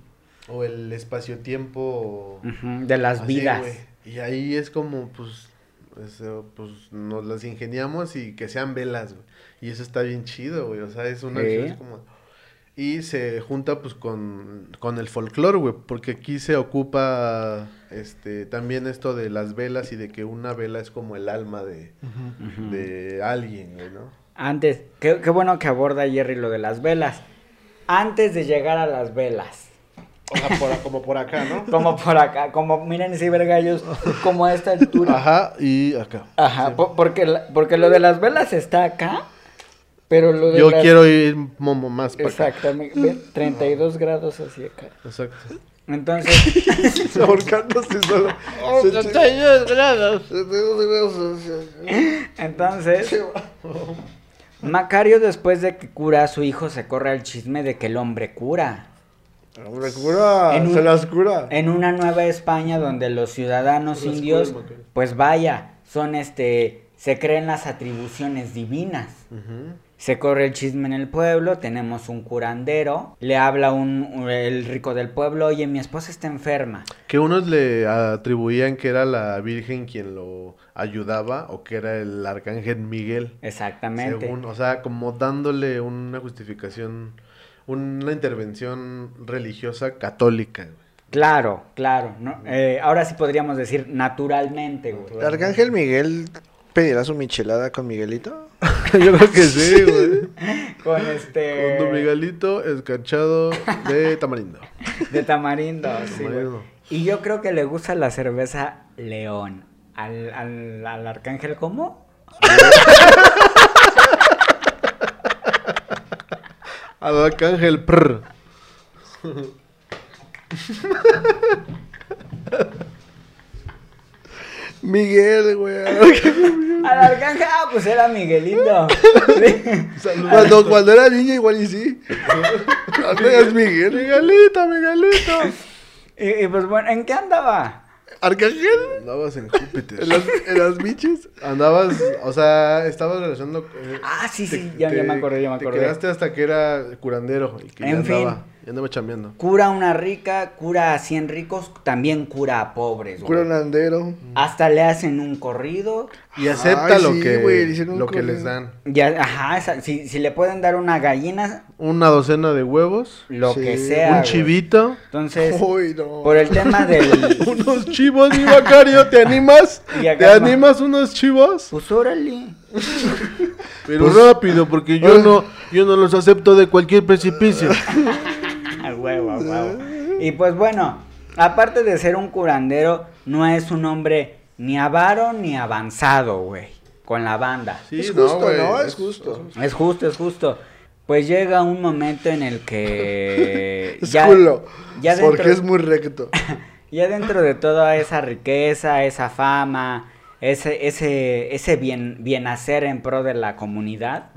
o el espacio-tiempo. De las Así, vidas. güey. Y ahí es como, pues, eso, pues, nos las ingeniamos y que sean velas, güey. Y eso está bien chido, güey. O sea, es una así como... Y se junta, pues, con, con el folclore, güey. Porque aquí se ocupa, este, también esto de las velas y de que una vela es como el alma de, de alguien, güey, ¿no? Antes, qué, qué bueno que aborda Jerry lo de las velas. Antes de llegar a las velas. O sea, por- como por acá, ¿no? Como por acá, como miren cibergallos, como a esta altura. Ajá, y acá. Ajá, Sí. porque, porque lo de las velas está acá, pero lo de Yo las- quiero ir momo más para acá. Exactamente, ve, 32 grados hacia acá. Exacto. Entonces, Ahorcándose solo. entonces, Macario después de que cura a su hijo se corre el chisme de que el hombre cura. Hombre, cura. En un- Se las cura. En una nueva España donde los ciudadanos Se indios, cura, pues vaya, son este, se creen las atribuciones divinas. Ujú. Se corre el chisme en el pueblo, tenemos un curandero, le habla un, un- el rico del pueblo, oye, mi esposa está enferma. Que unos le atribuían que era la Virgen quien lo ayudaba o que era el arcángel Miguel. Exactamente. Según, o sea, como dándole una justificación, una intervención religiosa católica. Claro, claro. ¿no? Eh, ahora sí podríamos decir naturalmente, güey. ¿El Arcángel Miguel pedirá su michelada con Miguelito? Yo creo que sí, güey. Con Con este... tu Miguelito escarchado de tamarindo. De tamarindo, sí. Tamarindo. Y yo creo que le gusta la cerveza León. Al, al, al arcángel, ¿cómo? Al arcángel prr. Miguel, güey. Al arcángel, ah, pues era Miguelito. Sí. cuando, cuando era niño igual y sí. Ahora es Miguel. Miguelito, Miguelito. Y, y pues bueno, ¿en qué andaba? ¿Arcángel? Andabas en Júpiter. ¿En las, en las miches? Andabas, o sea, estabas relacionando. eh, Ah, sí, sí, ya- ya te- me acordé, ya me acordé. Te quedaste hasta que era curandero y que ya En fin. andaba, ya andaba chambeando. Cura a una rica, cura a 100 ricos, también cura a pobres, güey. Cura un andero. Hasta le hacen un corrido. Y acepta Ay, lo sí, que, güey, un lo que corrido. les dan. Ya, ajá, esa- si, si le pueden dar una gallina, Una docena de huevos, lo Sí, que sea. un güey. chivito, Entonces, Uy, no. por el tema del. unos chivos, mi Macario, ¿te animas? Y acá ¿Te ma- animas unos chivos? Pues órale. Pero rápido, porque yo no, yo no los acepto de cualquier precipicio. Huevo, huevo. Y pues bueno, aparte de ser un curandero, no es un hombre ni avaro ni avanzado, güey. Con la banda. Sí, Es justo, ¿no? Es justo. Es justo, es justo. Pues llega un momento en el que. Es ya, culo. ya dentro, Porque es muy recto. ya dentro de toda esa riqueza, esa fama, ese, ese, ese bien, bien hacer en pro de la comunidad.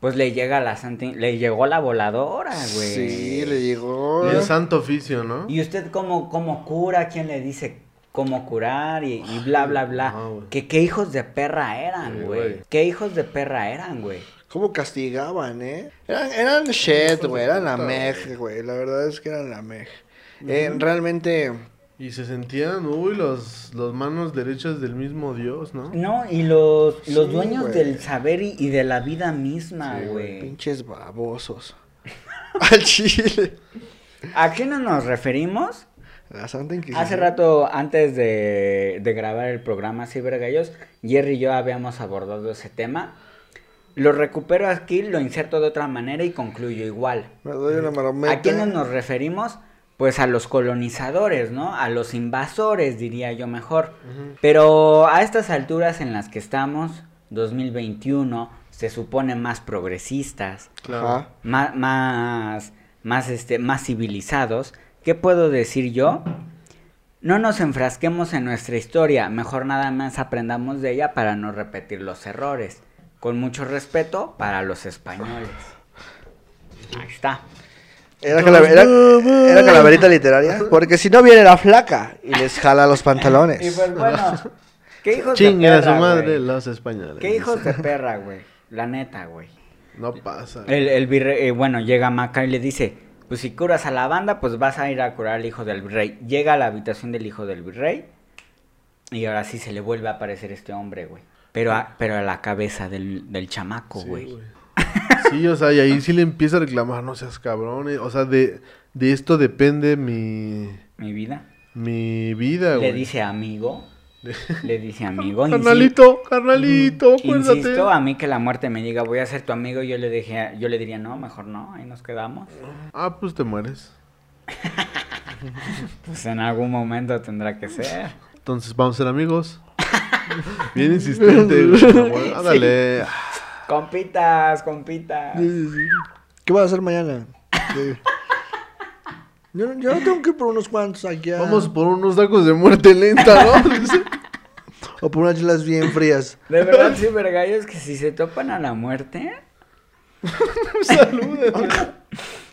Pues le llega la santa, le llegó la voladora, güey. Sí, le llegó. Y el santo oficio, ¿no? ¿Y usted cómo, cómo cura? ¿Quién le dice cómo curar? Y, y bla, bla, bla. no, güey. que qué hijos de perra eran, Sí, güey. güey. ¿Qué hijos de perra eran, güey? ¿Cómo castigaban, eh? Eran, eran shit, güey. Eran la mej, güey. La verdad es que eran la mej. Eh, realmente. Y se sentían, uy, los, los manos derechas del mismo Dios, ¿no? No, y los, los Sí, dueños güey. del saber y, y de la vida misma, Sí, güey. Pinches babosos. Al chile. ¿A qué no nos referimos? La Santa Inquisición. Hace rato, antes de, de grabar el programa Cibergallos, Jerry y yo habíamos abordado ese tema. Lo recupero aquí, lo inserto de otra manera y concluyo igual. Me doy una marometa. ¿A quiénes nos referimos? Pues a los colonizadores, ¿no? A los invasores, diría yo mejor. Pero a estas alturas en las que estamos, 2021, se supone más progresistas, Claro. Más, más, más, este, más civilizados. ¿Qué puedo decir yo? No nos enfrasquemos en nuestra historia, mejor nada más aprendamos de ella para no repetir los errores. Con mucho respeto para los españoles. Ahí está. Era, calaver- era- era calaverita literaria. Porque si no viene la flaca y les jala los pantalones. Y pues bueno, ¿qué hijos Chinguen de a su madre güey? los españoles. ¿Qué hijos de perra, güey? La neta, güey. No pasa. El, el virrey, eh, bueno, llega Maca y le dice, pues si curas a la banda, pues vas a ir a curar al hijo del virrey. Llega a la habitación del hijo del virrey y ahora sí se le vuelve a aparecer este hombre, güey. Pero a, pero a la cabeza del, del chamaco, Sí, güey. güey. Sí, o sea, y ahí sí le empieza a reclamar, no seas cabrón. O sea, de, de esto depende mi, Mi vida. mi vida, güey. Le dice amigo. Le dice amigo. Carnalito, carnalito, acuérdate. Insisto, a mí que la muerte me diga, voy a ser tu amigo, yo le dije, yo le diría, no, mejor no, ahí nos quedamos. Ah, pues te mueres. Pues en algún momento tendrá que ser. Entonces vamos a ser amigos. Bien insistente, güey. Ándale. Compitas, compitas. ¿Qué vas a hacer mañana? Yo, yo tengo que ir por unos cuantos aquí. a- Vamos por unos tacos de muerte lenta, ¿no? O por unas chelas bien frías. De verdad, sí, vergallos, que si se topan a la muerte, Salúdenme.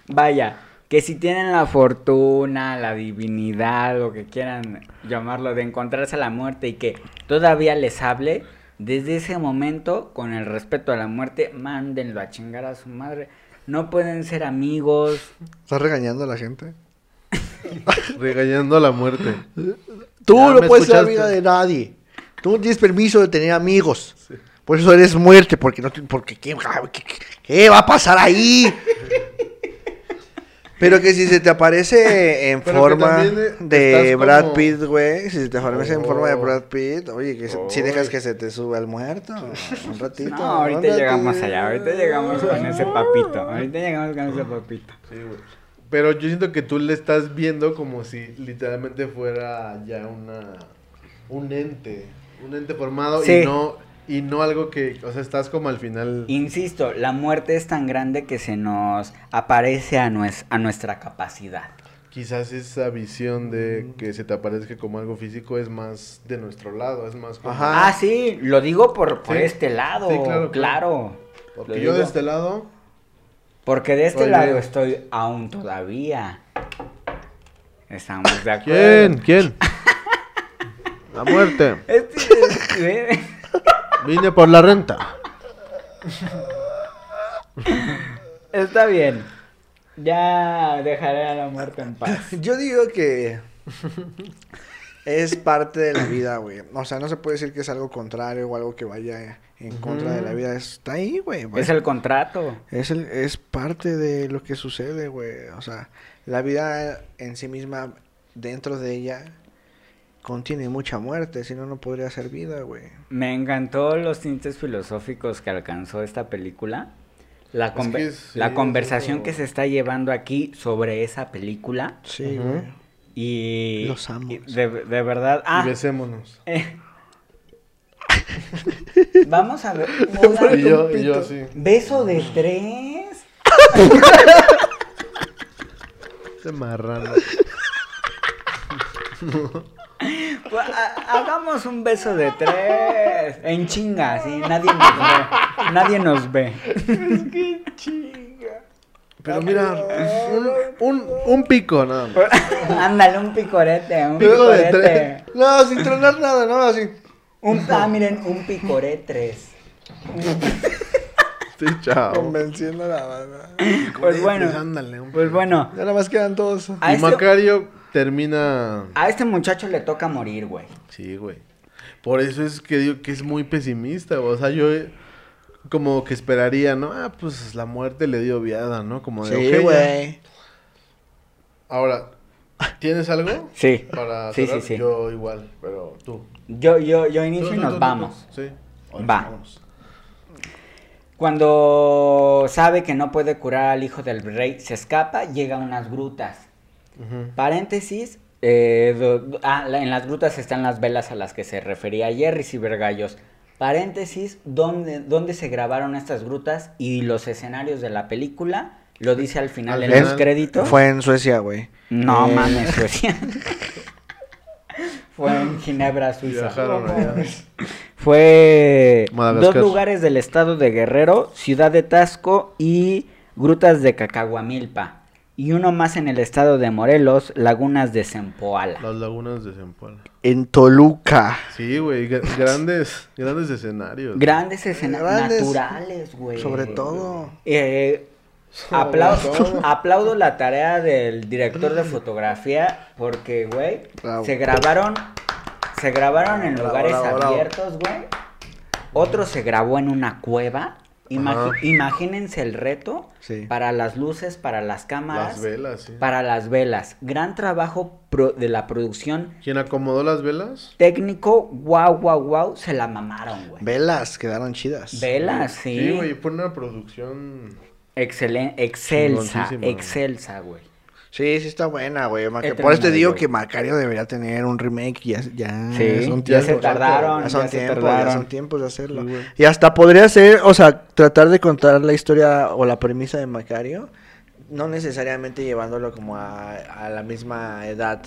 vaya, que si tienen la fortuna, la divinidad, lo que quieran llamarlo, de encontrarse a la muerte y que todavía les hable, desde ese momento, con el respeto a la muerte, mándenlo a chingar a su madre. No pueden ser amigos. ¿Estás regañando a la gente? Regañando a la muerte. Tú Ya no puedes ser amiga de nadie. Tú no tienes permiso de tener amigos. Por eso eres muerte, porque no te- porque ¿qué, qué- qué- qué va a pasar ahí? Pero que si se te aparece en Pero forma de Brad como- Pitt, güey, si se te aparece en forma de Oh. Brad Pitt, oye, que se- si Oh. dejas que se te suba el muerto, un ratito. No, ahorita ratito. llegamos allá, ahorita llegamos con ese papito. Ahorita llegamos con ese papito. Sí, güey. Pero yo siento que tú le estás viendo como si literalmente fuera ya una un ente, un ente formado Sí. y no y no algo que, o sea, estás como al final Insisto, la muerte es tan grande que se nos aparece a, nues- a nuestra capacidad. quizás esa visión de que se te aparezca como algo físico es más de nuestro lado, es más como Ajá. Ah, sí, lo digo por, por Sí. este lado. Sí, claro, claro, claro. Lo porque yo de este lado Porque de este Oye. lado estoy aún todavía. Estamos de acuerdo. ¿Quién? ¿Quién? La muerte. Este- Vine por la renta. Está bien. Ya dejaré a la muerte en paz. Yo digo que es parte de la vida, güey. O sea, no se puede decir que es algo contrario o algo que vaya en contra de la vida. Está ahí, güey. Es el contrato. Es, el, es parte de lo que sucede, güey. O sea, la vida en sí misma, dentro de ella, contiene mucha muerte. Si no, no podría ser vida, güey. Me encantó los tintes filosóficos que alcanzó esta película. La, conver- que sí, la es conversación que se está llevando aquí sobre esa película. Sí, güey. Y. Los amos. y De, de verdad. Ah, Y besémonos. eh. Vamos a ver. Y yo, y yo sí. Beso de tres. Ese marrano. Pues, ha- hagamos un beso de tres. En chinga, sí. Nadie nos ve. Nadie nos ve. Pero mira, un, un, un pico nada más. Ándale, un picorete. Un Pico de picorete. No, sin tronar nada, no, así. Un, ah, miren, un picoré tres. Sí, chao. Convenciendo a la banda. Pues bueno. ándale, un Pues bueno. Ya nada más quedan todos. Y este, Macario termina. a este muchacho le toca morir, güey. Sí, güey. Por eso es que digo que es muy pesimista, güey. O sea, yo eh, como que esperaría, ¿no? Ah, pues la muerte le dio viada, ¿no? Como de, Sí, güey. Ahora, ¿Tienes algo? Sí. Para Sí, sí, sí. Yo igual, pero tú. Yo, yo, yo inicio Tú, y nos tú, vamos. tú. Sí. Va. Cuando sabe que no puede curar al hijo del rey, se escapa, llega a unas grutas. Paréntesis, eh, do- do- ah, la- en las grutas están las velas a las que se refería Jerry Cibergallos. Paréntesis, ¿dónde, ¿dónde se grabaron estas grutas y los escenarios de la película? Lo dice al final Al en los créditos. Fue en Suecia, güey. No Eh, mames, Suecia. Fue en Ginebra, Suiza. Fue dos lugares del estado de Guerrero, Ciudad de Tasco y Grutas de Cacahuamilpa. Y uno más en el estado de Morelos, Lagunas de Zempoala. Las lagunas de Zempoala. En Toluca. Sí, güey, gra- grandes, grandes escenarios. Grandes escenarios Grandes, naturales, güey. Sobre todo. Eh, Sobre aplaudo, todo. aplaudo la tarea del director de fotografía porque, güey, se grabaron, se grabaron en Bravo, lugares bravo. abiertos, güey. Otro se grabó en una cueva. Ajá. imagínense el reto Sí. para las luces, para las cámaras, Las velas, sí. para las velas. Gran trabajo pro- de la producción. ¿Quién acomodó las velas? Técnico, guau, guau, guau, se la mamaron, güey. Velas quedaron chidas. Velas, sí. Sí, güey, fue una producción. Excelen- excelsa, excelsa, güey. Sí, sí está buena, güey. Maca- Por eso te digo que Macario debería tener un remake. Ya, ya Sí, son ya se tiempos. tardaron, Ya son ya se tardaron. ya son tiempos de hacerlo. Sí, y hasta podría ser, o sea, tratar de contar la historia o la premisa de Macario, no necesariamente llevándolo como a, a la misma edad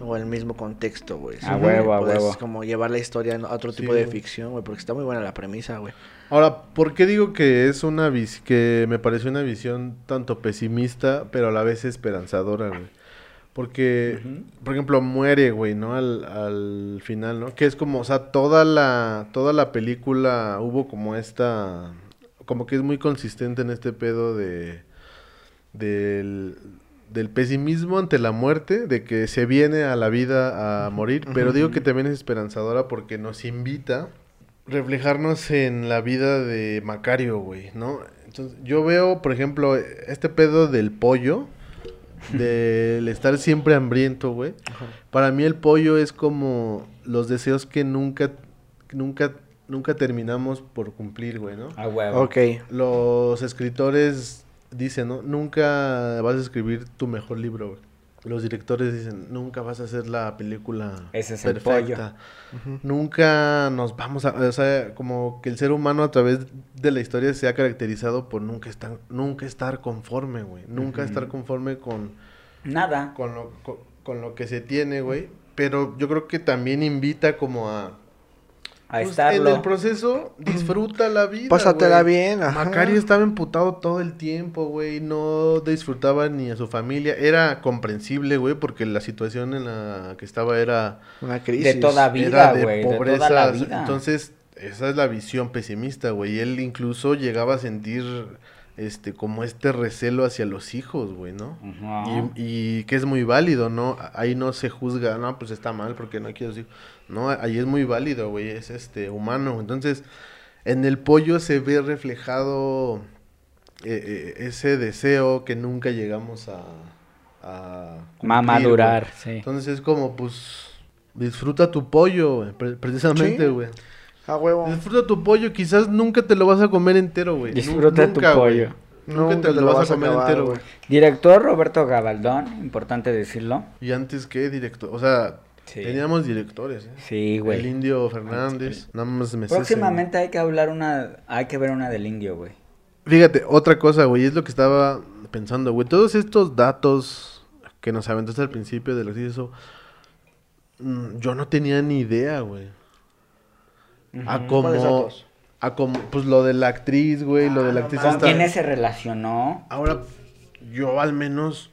o el mismo contexto, güey. A huevo, a huevo. como llevar la historia a otro Sí, tipo de ficción, güey, porque está muy buena la premisa, güey. Ahora, ¿por qué digo que es una vis que me pareció una visión tanto pesimista, pero a la vez esperanzadora, güey? Porque, por ejemplo, muere, güey, ¿no? Al, al final, ¿no? Que es como, o sea, toda la, toda la película hubo como esta, como que es muy consistente en este pedo de, del, del pesimismo ante la muerte, de que se viene a la vida a morir, pero digo que también es esperanzadora porque nos invita reflejarnos en la vida de Macario, güey, ¿no? Entonces, yo veo, por ejemplo, este pedo del pollo, del estar siempre hambriento, güey. Para mí el pollo es como los deseos que nunca, nunca, nunca terminamos por cumplir, güey, ¿no? A huevo. Ok. Los escritores dicen, ¿no? Nunca vas a escribir tu mejor libro, güey. Los directores dicen, nunca vas a hacer la película Ese es el perfecta. Nunca nos vamos a... O sea, como que el ser humano a través de la historia se ha caracterizado por nunca estar, nunca estar conforme, güey. Nunca estar conforme con, Nada. con, lo, con, con lo que se tiene, güey. Pero yo creo que también invita como a... A pues, estarlo. En el proceso, disfruta la vida. Pásatela güey. bien, ajá. Macario estaba emputado todo el tiempo, güey. No disfrutaba ni a su familia. Era comprensible, güey, porque la situación en la que estaba era, Una crisis. De toda era vida, de güey. De pobreza. toda la vida. Entonces, esa es la visión pesimista, güey. Y él incluso llegaba a sentir este como este recelo hacia los hijos, güey, ¿no? Y, y que es muy válido, ¿no? Ahí no se juzga, no, pues está mal porque no quiero decir. No, ahí es muy válido, güey, es este humano. Entonces, en el pollo se ve reflejado eh, eh, ese deseo que nunca llegamos a, a cumplir, madurar, sí. Entonces es como, pues, disfruta tu pollo, güey, pre- precisamente, Sí. güey. A huevo. Disfruta tu pollo, quizás nunca te lo vas a comer entero, güey. Disfruta tu nunca, güey. pollo. Nunca, te, lo vas a comer acabar, entero, güey. güey. Director Roberto Gabaldón, importante decirlo. Y antes que director, o sea, Sí. teníamos directores, ¿eh? Sí, El güey. Indio Fernández, nada más me sé Próximamente hay que hablar una, hay que ver una del indio, güey. Fíjate, otra cosa, güey, es lo que estaba pensando, güey. Todos estos datos que nos aventaste al principio de lo que hizo, mm, yo no tenía ni idea, güey. A ¿Cuáles como, datos? a como, pues lo de la actriz, güey, lo de la no actriz ¿Con quiénes se relacionó? Ahora, yo al menos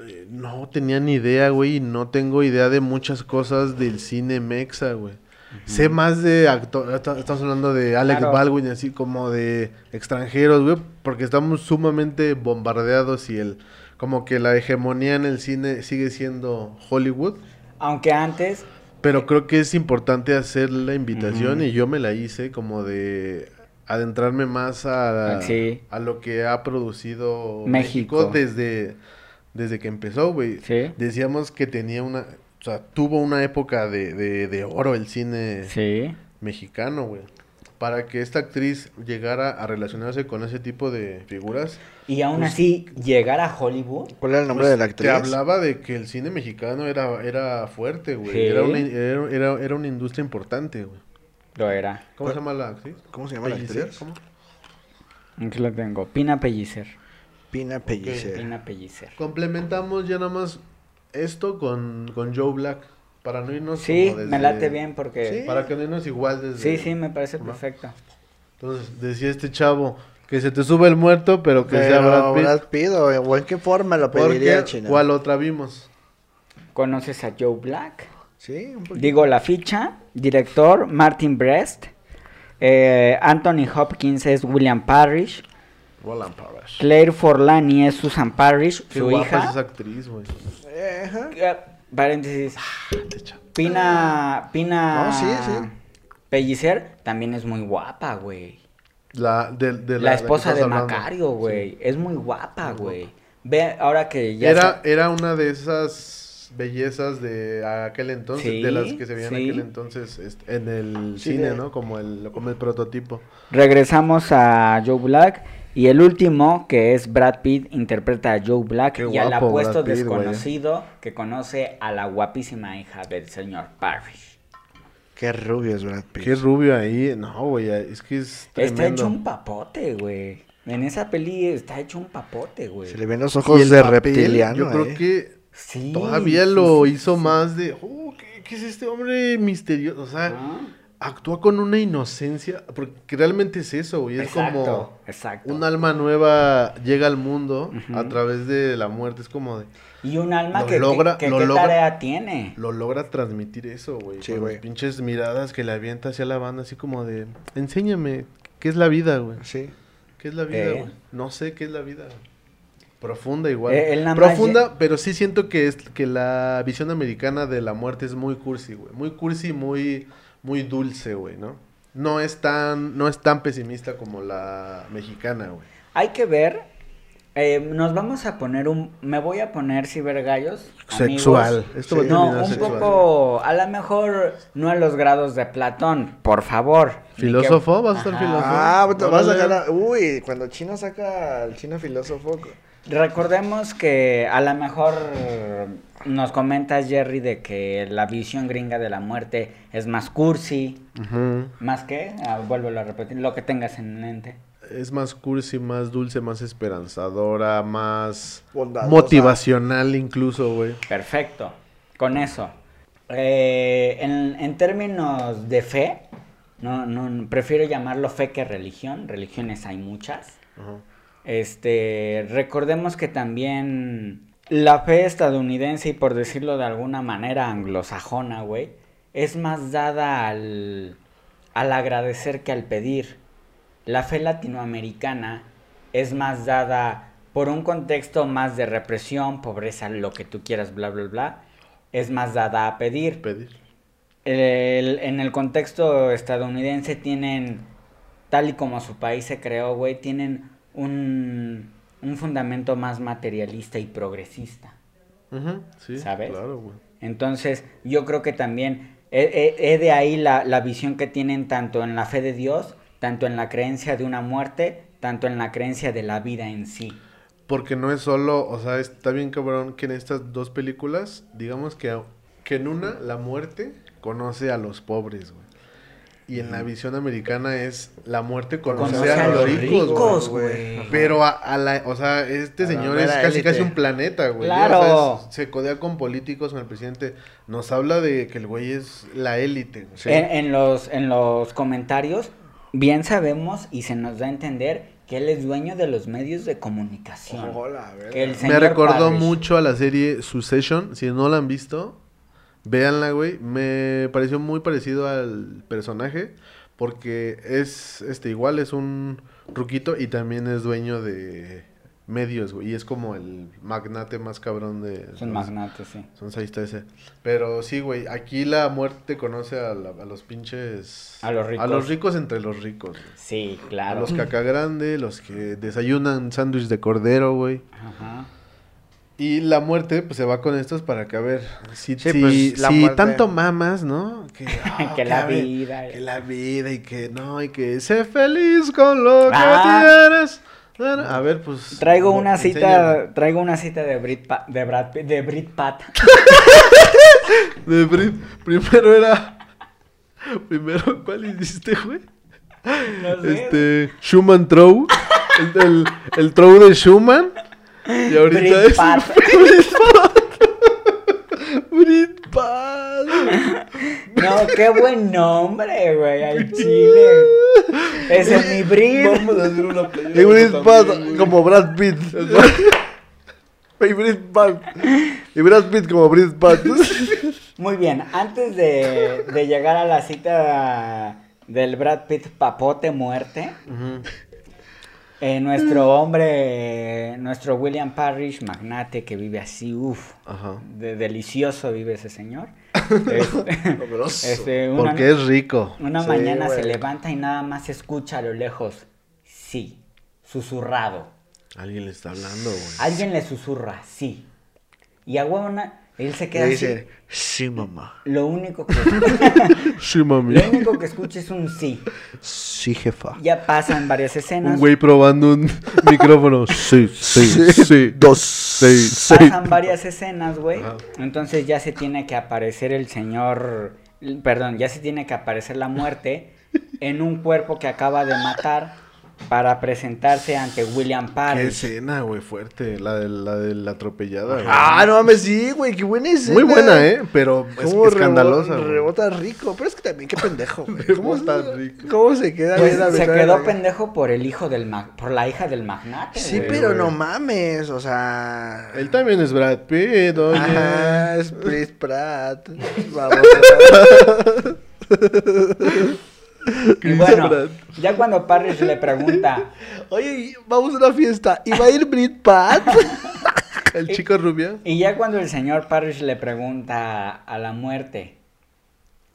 eh, no tenía ni idea, güey, y no tengo idea de muchas cosas del cine mexa, güey. Sé más de actores, estamos hablando de Alec Claro. Baldwin, así como de extranjeros, güey, porque estamos sumamente bombardeados y el como que la hegemonía en el cine sigue siendo Hollywood. Aunque antes, Pero creo que es importante hacer la invitación y yo me la hice como de adentrarme más a, Ah, sí. a lo que ha producido México. México, desde, desde que empezó, güey. Sí. Decíamos que tenía una, o sea, tuvo una época de, de, de oro el cine Sí. mexicano, güey. Para que esta actriz llegara a relacionarse con ese tipo de figuras, Y aún así, llegar a Hollywood. ¿Cuál era el nombre pues, de la actriz? te hablaba de que el cine mexicano era, era fuerte, güey. Sí. Era, una, era, era- era una industria importante, güey. Lo era. ¿Cómo se llama la actriz? ¿Cómo se llama la Pellicer, actriz? ¿Cómo? Aquí lo tengo. Pina Pellicer. Pina Pellicer. Pina Pellicer. Complementamos ya nada más esto con, con Joe Black. Para no irnos Sí, como desde- me late bien porque... Sí. Para que no irnos igual desde... Sí, sí, me parece ¿no? perfecto. Entonces, decía este chavo, que se te sube el muerto, pero que sea Pero Brad Pitt. Brad Pitt, o, en qué forma lo pediría China. ¿cuál otra vimos? ¿Conoces a Joe Black? Sí, un poquito. Digo la ficha. Director, Martin Brest. Eh, Anthony Hopkins es William Parrish. Roland Parrish. Claire Forlani es Susan Parrish, Qué su guapa hija. es esa actriz, güey. Paréntesis. Pina. Pina. No, sí, sí. Pellicer también es muy guapa, güey. La, de, de La, que esposa de hablando. Macario, güey. Sí. Es muy guapa, güey. Ve, ahora que ya. Era, era una de esas bellezas de aquel entonces, Sí, de las que se veían sí. aquel entonces este, en el Sí, cine, de- ¿no? Como el, como el prototipo. Regresamos a Joe Black. Y el último, que es Brad Pitt, interpreta a Joe Black Qué y al apuesto Pitt, güey. desconocido que conoce a la guapísima hija del señor Parrish. Qué rubio es Brad Pitt. Qué rubio ahí. No, güey, es que es Está hecho un papote, güey. En esa peli está hecho un papote, güey. Se le ven los ojos de papel, reptiliano. Yo creo eh. que Sí. todavía sí, lo sí, hizo sí. más de, oh, ¿qué, qué es este hombre misterioso? O sea, Ah, actúa con una inocencia, porque realmente es eso, güey. Es Exacto, como exacto. un alma nueva llega al mundo a través de la muerte. Es como de, Y un alma Lo que, logra- que lo qué logra- tarea tiene. lo logra transmitir eso, güey. Sí, con güey. las pinches miradas que le avienta hacia la banda, así como de, enséñame, ¿qué es la vida, güey? Sí. ¿Qué es la vida, Eh. güey? No sé qué es la vida. Profunda igual. Eh, Profunda, pero sí siento que es que la visión americana de la muerte es muy cursi, güey. Muy cursi, muy muy dulce, güey, ¿no? No es tan no es tan pesimista como la mexicana, güey. Hay que ver. eh, nos vamos a poner un. Me voy a poner cibergallos. Sexual. amigos. Esto a No, un sexual. poco. A lo mejor no a los grados de Platón, por favor. ¿Filósofo? que- ¿Vas a estar Ajá. filósofo? Ah, te vas a a- Uy, cuando Chino saca al chino filósofo. Recordemos que a lo mejor nos comentas, Jerry, de que la visión gringa de la muerte es más cursi. ¿Más que? Ah, vuélvelo a repetir, lo que tengas en mente. Es más cursi, más dulce, más esperanzadora, más Bondadosa. motivacional incluso, güey. Perfecto. Con eso. Eh, en, en términos de fe, no, no, prefiero llamarlo fe que religión. Religiones hay muchas. Ajá. Este, recordemos que también la fe estadounidense y por decirlo de alguna manera anglosajona, güey, es más dada al, al agradecer que al pedir. La fe latinoamericana es más dada por un contexto más de represión, pobreza, lo que tú quieras, bla, bla, bla. Es más dada a pedir. Pedir. El- en el contexto estadounidense tienen, tal y como su país se creó, güey, tienen un, un fundamento más materialista y progresista. Ujú, sí, ¿Sabes? claro, güey. Entonces, yo creo que también he de ahí la, la visión que tienen tanto en la fe de Dios, tanto en la creencia de una muerte, tanto en la creencia de la vida en sí. Porque no es solo, o sea, está bien cabrón que en estas dos películas, digamos que, que en una la muerte conoce a los pobres, güey. Y en la visión americana es la muerte conoce, Conoce a, los ricos, güey. güey. Pero a, a la, o sea, este A señor es casi élite. casi un planeta, güey. Claro. O sea, es- se codea con políticos, con el presidente. Nos habla de que el güey es la élite. En, en los, en los comentarios, bien sabemos y se nos da a entender que él es dueño de los medios de comunicación. Hola, a ver. Que el Me recordó Parrish. mucho a la serie Succession. Si no la han visto, véanla, güey. Me pareció muy parecido al personaje. Porque es este igual, es un ruquito y también es dueño de medios, güey. Y es como el magnate más cabrón de. Es un magnate, sí. Está ese. Pero sí, güey. Aquí la muerte conoce a, la- a los pinches. A los ricos. A los ricos entre los ricos, güey. Sí, A claro. los cacagrande, los que desayunan sándwich de cordero, güey. Ajá. Y la muerte, pues se va con estos para que a ver si, Sí, si- pues, la si tanto mamas, ¿no? Que, ah, Que la ver, vida. Que la vida y que no, y que sé feliz con lo Ah. que tienes. A ver, pues. Traigo no, una cita, traigo una cita de Brit Pa- de Brad de Brit Pat. De Brit. Primero era. Primero, ¿cuál hiciste, güey? No sé. Este. Schumann Throw. El, el, el throw de Schumann. Y ahorita Brit es. Pat. Brit Pat. No, qué buen nombre, güey, al chile. Ese es mi Brit. Vamos a hacer una playera. Y como Brad Pitt. y Brad Pitt. Y Brad Pitt como Brad Pitt. Muy bien, antes de, de llegar a la cita del Brad Pitt papote muerte, Ujú. Eh, nuestro hombre, nuestro William Parrish, magnate que vive así, uff, de delicioso vive ese señor. Este, este, una, Porque es rico. una Sí, mañana se levanta y nada más escucha a lo lejos, sí, susurrado. Alguien le está hablando, güey. Alguien le susurra, sí. Y a huevona, él se queda así. dice, sí, mamá. Lo único que Sí, mami. Lo único que escucha es un sí. Sí, jefa. Ya pasan varias escenas. Un güey probando un micrófono. Sí, sí, sí. Dos. Sí, sí. Pasan varias escenas, güey. Ajá. Entonces ya se tiene que aparecer el señor. Perdón, ya se tiene que aparecer la muerte en un cuerpo que acaba de matar para presentarse ante William Qué Parrish. escena, güey, fuerte. La de la, de la atropellada, güey. Ah, no mames, sí, güey, qué buena escena. Muy buena, ¿eh? Pero es Cómo escandalosa. Rebota rico. Pero es que también, qué pendejo. güey. Rebota ¿Cómo, rico. ¿Cómo se queda Pues se quedó la- pendejo por el hijo del ma- por la hija del magnate. Sí, güey. pero güey. no mames, o sea. Él también es Brad Pitt, oye. Ajá, es Chris Pratt. Vamos Y bueno, ya cuando Parrish le pregunta. Oye, vamos a una fiesta. ¿Y va a ir Brit Pat? El chico rubia. Y ya cuando el señor Parrish le pregunta a la muerte,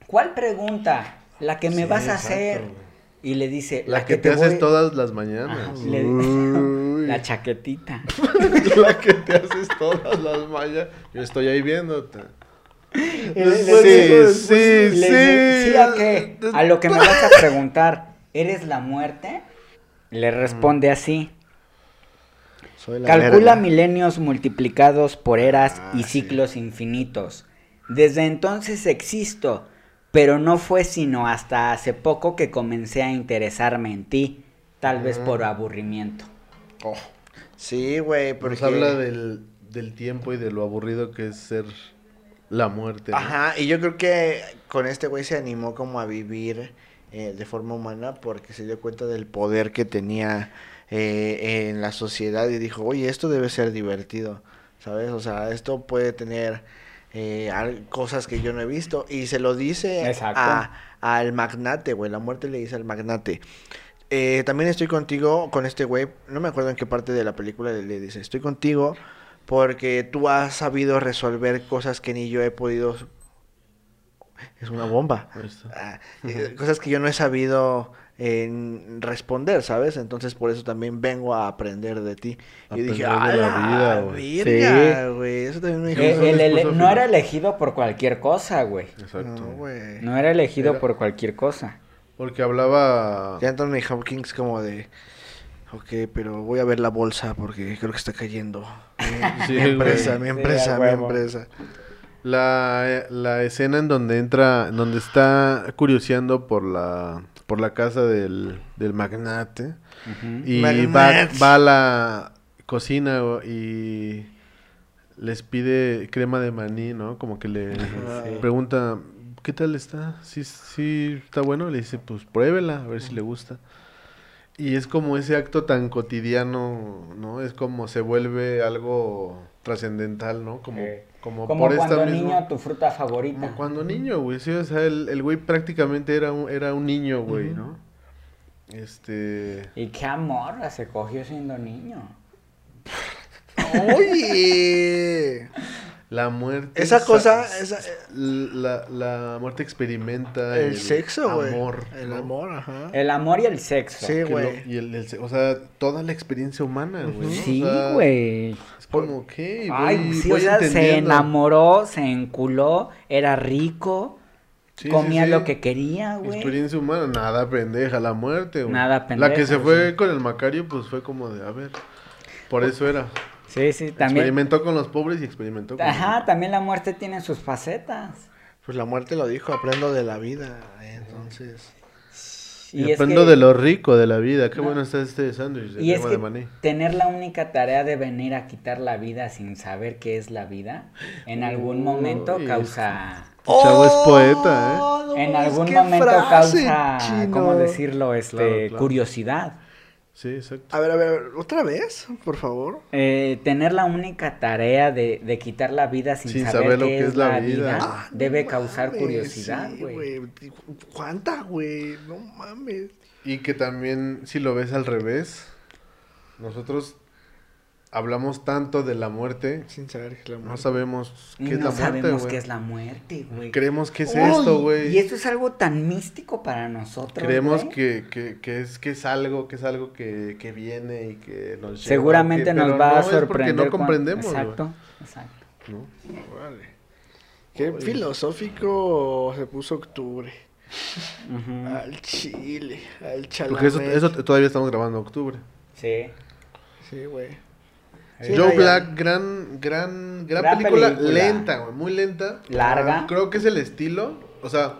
¿cuál pregunta? La que me Sí, vas a exacto, hacer. güey. Y le dice, La que te voy- haces todas las Ajá, mañanas. le- la chaquetita. la que te haces todas las mañanas. Yo estoy ahí viéndote. sí, le dice, sí. ¿Sí a qué? A lo que me vas a preguntar, ¿eres la muerte? Le responde así. Soy la Calcula verga. milenios multiplicados por eras Ah, y sí. ciclos infinitos. Desde entonces existo, pero no fue sino hasta hace poco que comencé a interesarme en ti, tal vez por aburrimiento. Oh, Sí, güey, porque... Nos habla del, del tiempo y de lo aburrido que es ser la muerte. ¿no? Ajá, y yo creo que con este güey se animó como a vivir eh, de forma humana porque se dio cuenta del poder que tenía eh, en la sociedad y dijo, oye, esto debe ser divertido, ¿sabes? O sea, esto puede tener eh, cosas que yo no he visto y se lo dice a- al magnate, güey, la muerte le dice al magnate. Eh, también estoy contigo con este güey, no me acuerdo en qué parte de la película le, le dice, estoy contigo porque tú has sabido resolver cosas que ni yo he podido... Es una bomba. Ah, eh, cosas que yo no he sabido en responder, ¿sabes? Entonces por eso también vengo a aprender de ti. Y dije, de la ¡ah, vida, la güey". güey! Eso también me dijo. Eh, el- el- no era elegido por cualquier cosa, güey. Exacto. No, güey. No era elegido Era- por cualquier cosa. Porque hablaba. Ya Anthony Hopkins como de... Ok, pero voy a ver la bolsa porque creo que está cayendo. Sí, mi empresa, güey. mi empresa, mi huevo. empresa. La, la escena en donde entra, en donde está curioseando por la, por la casa del, del magnate. Y va, va a la cocina y les pide crema de maní, ¿no? Como que le pregunta, ¿qué tal está? ¿Sí, sí está bueno? Le dice, pues pruébela, a ver si le gusta. Y es como ese acto tan cotidiano, ¿no? Es como se vuelve algo trascendental, ¿no? Como, Eh, como, Como por esta cuando misma- niño tu fruta favorita. Como cuando niño, güey, sí, o sea, el, el güey prácticamente era un, era un niño, güey, ¿no? Este... Y qué amor se cogió siendo niño. Oye. La muerte. Esa sa- cosa, esa- La, la muerte experimenta El sexo, güey. amor. El ¿no? amor, ajá. El amor y el sexo. Sí, güey. y el, el o sea, toda la experiencia humana, güey. ¿no? Sí, O sea, güey. Es como, ok, voy, Ay, sí, o voy sea, se enamoró, se enculó, era rico, Sí, comía sí, sí. lo que quería, güey. Experiencia humana, nada pendeja, la muerte, güey. Nada La pendeja, que se sí. fue con el Macario, pues fue como de, a ver, por eso era. Sí, sí, también. Experimentó con los pobres y experimentó con Ajá, también la muerte tiene sus facetas. Pues la muerte lo dijo, aprendo de la vida. Entonces. Y, es aprendo que- de lo rico de la vida. Qué No. bueno está este sándwich de Y es que de maní. tener la única tarea de venir a quitar la vida sin saber qué es la vida, en algún momento causa... Chavo es poeta, ¿eh? Oh, no En algún momento frase, causa, chino. ¿cómo decirlo? Este, Claro, claro. curiosidad. Sí, exacto. A ver, a ver, otra vez, por favor. Eh, tener la única tarea de, de quitar la vida sin, Sin saber, saber lo qué que es, es la vida. vida, Ah, no debe causar mames, curiosidad, sí, güey. ¿Cuánta, güey? No mames. Y que también, si lo ves al revés, nosotros hablamos tanto de la muerte, Sin saber que es la no muerte. Y sabemos qué es no la muerte, sabemos güey. qué es la muerte, güey. Creemos que es Uy, esto, güey. Y esto es algo tan místico para nosotros. Creemos que, que, que es que es algo, que es algo que, que viene y que nos lleva, Seguramente que- nos pero va no a es porque sorprender. no comprendemos, güey, Exacto, exacto. ¿no? Vale. Qué filosófico se puso octubre. Al chile, al chalame. Porque eso, eso todavía estamos grabando en octubre. Sí. Sí, güey. Sí, Joe. Black, gran, gran, gran, Gran película, película. lenta, güey, muy lenta. Larga. Creo que es el estilo, o sea,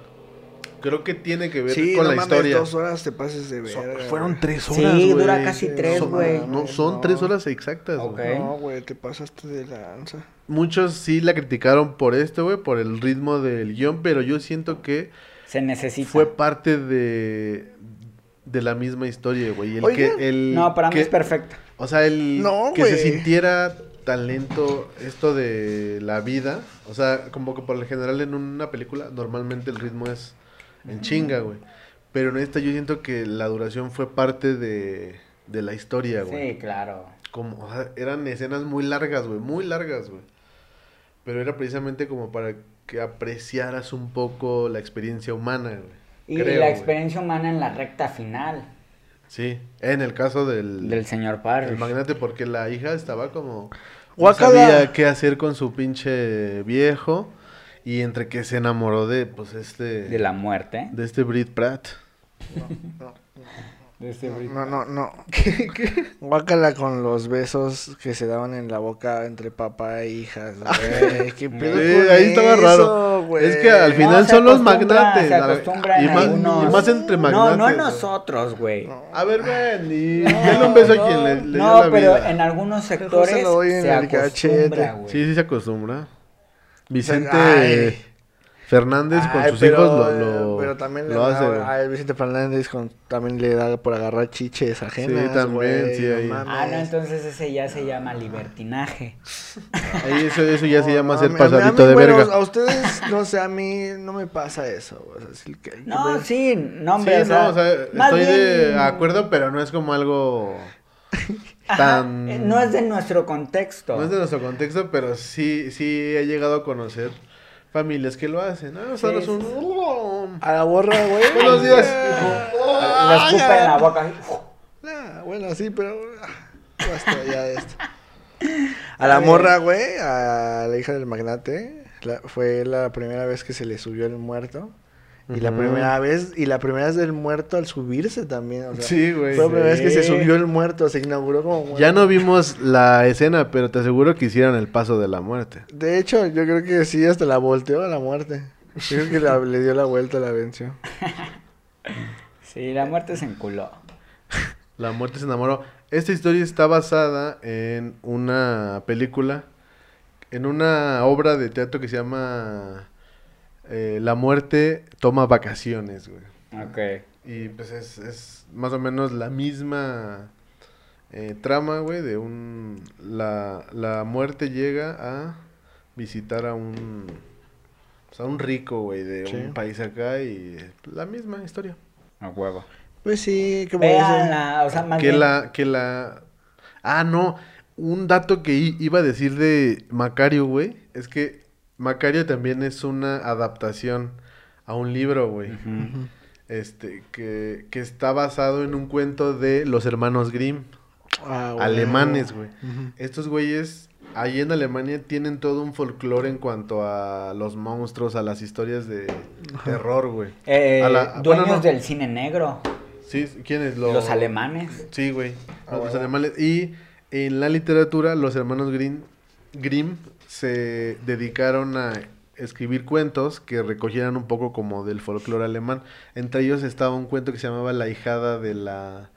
creo que tiene que ver Sí, con no la mames, historia. dos horas te pases de verga. fueron tres Sí, horas, güey. dura casi Sí, tres, güey. No, son No. tres horas exactas, güey. Ok. No, güey, te pasaste de lanza. Muchos sí la criticaron por esto, güey, por el ritmo del guion, pero yo siento que Se necesita. fue parte de, de la misma historia, güey. El Oigan. que, el No, para mí que- es perfecto. O sea, el No, que se sintiera tan lento esto de la vida. O sea, como que por lo general en una película normalmente el ritmo es en chinga, güey. Pero en esta yo siento que la duración fue parte de, de la historia, güey. Sí, claro. Como, o sea, eran escenas muy largas, güey, muy largas, güey. Pero era precisamente como para que apreciaras un poco la experiencia humana, güey. Y Creo, la güey. experiencia humana en la recta final Sí, en el caso del, del señor Parrish. el magnate, porque la hija estaba como... No sabía qué hacer con su pinche viejo. Y entre que se enamoró de, pues, este... De la muerte. De este Brit Pratt. De este No, no, no. Guácala con los besos que se daban en la boca entre papá e hijas, güey. ¿Qué pedo Sí, con ahí estaba eso, raro. güey? Es que al final son los magnates. Se a ver, acostumbra y, más, algunos- y más entre magnates. No, no nosotros, güey. A ver, ven, y dale un beso a quien le, le dio No, la pero vida. en algunos sectores se lo doy en se el cachete. acostumbra, güey. Sí, sí se acostumbra. Vicente Ay. Fernández con Ay, sus pero, hijos eh, lo, lo, pero también le lo da- hace. güey. ay, Vicente Fernández con, también le da por agarrar chiches ajenas, también, güey, sí, ahí. mames. Ah, no, entonces ese ya se llama libertinaje. Ahí eso, eso ya se llama No, ser a a pasadito a mí, de bueno, verga. A ustedes, no sé, a mí no me pasa eso. güey, o sea, sí que hay que No, sí, no, hombre. sí, o sea, no, o sea, estoy de acuerdo, pero no es como algo tan... eh, No es de nuestro contexto. no es de nuestro contexto, pero sí, sí he llegado a conocer familias que lo hacen. ¿no? O sea, Sí, un... sí, A la borra, güey. Buenos días. Le escupa en la boca. Ah, bueno, sí, pero. ah, Basta ya de esto. A la morra, güey, a la hija del magnate, la- fue la primera vez que se le subió el muerto. Y la primera vez, y la primera vez del muerto al subirse también. O sea, Sí, güey. Fue la primera vez que se subió el muerto, se inauguró como muerto. Ya no vimos la escena, pero te aseguro que hicieron el paso de la muerte. De hecho, yo creo que sí, hasta la volteó a la muerte. Yo creo que la- le dio la vuelta, la venció. Sí, la muerte se enculó. La muerte se enamoró. Esta historia está basada en una película, en una obra de teatro que se llama eh, La muerte toma vacaciones, güey. Ok. Y pues es, es más o menos la misma eh, trama, güey, de un... La, la muerte llega a visitar a un... pues, a un rico, güey, de Sí. un país acá y la misma historia. A huevo. Pues sí, como. Véanla, o sea, más que bien- la que la ah no un dato que iba a decir de Macario, güey, es que Macario también es una adaptación a un libro, güey. Este, que, que está basado en un cuento de los hermanos Grimm, Ah, alemanes, güey. Estos güeyes, ahí en Alemania, tienen todo un folclore en cuanto a los monstruos, a las historias de terror, güey. Eh, A la- dueños bueno, no. del cine negro, Sí, ¿quiénes? Los, los alemanes. Sí, güey. Ah, los bueno. alemanes. Y en la literatura, los hermanos Grimm, Grimm se dedicaron a escribir cuentos que recogieran un poco como del folclore alemán. Entre ellos estaba un cuento que se llamaba La hijada de la...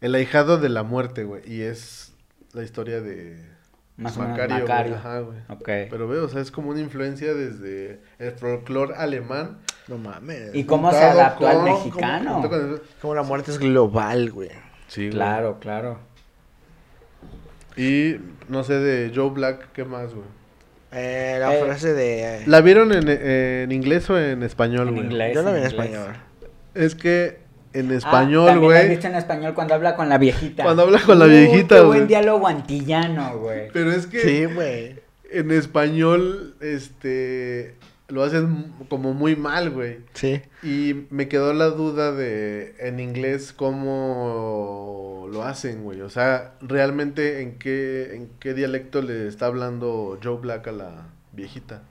El ahijado de la muerte, güey. Y es la historia de Más o menos Macario, güey. Macario. Ajá, güey. Ok. Pero veo, o sea, es como una influencia desde el folclore alemán. No mames. ¿Y cómo se adaptó al mexicano? con Como la muerte es global, güey. Sí, güey. Claro, claro. Y no sé, de Joe Black, ¿qué más, güey? Eh, la Eh, frase de... ¿La vieron en, en inglés o en español, En güey? inglés. Yo la vi en español. Es que en Ah, español, he güey. visto en español cuando habla con la viejita. Cuando habla con la Uy, viejita, qué güey. buen diálogo antillano, güey. Pero es que Sí, güey. en español, este, lo hacen como muy mal, güey. Sí. Y me quedó la duda de en inglés cómo lo hacen, güey. O sea, realmente en qué, en qué dialecto le está hablando Joe Black a la viejita.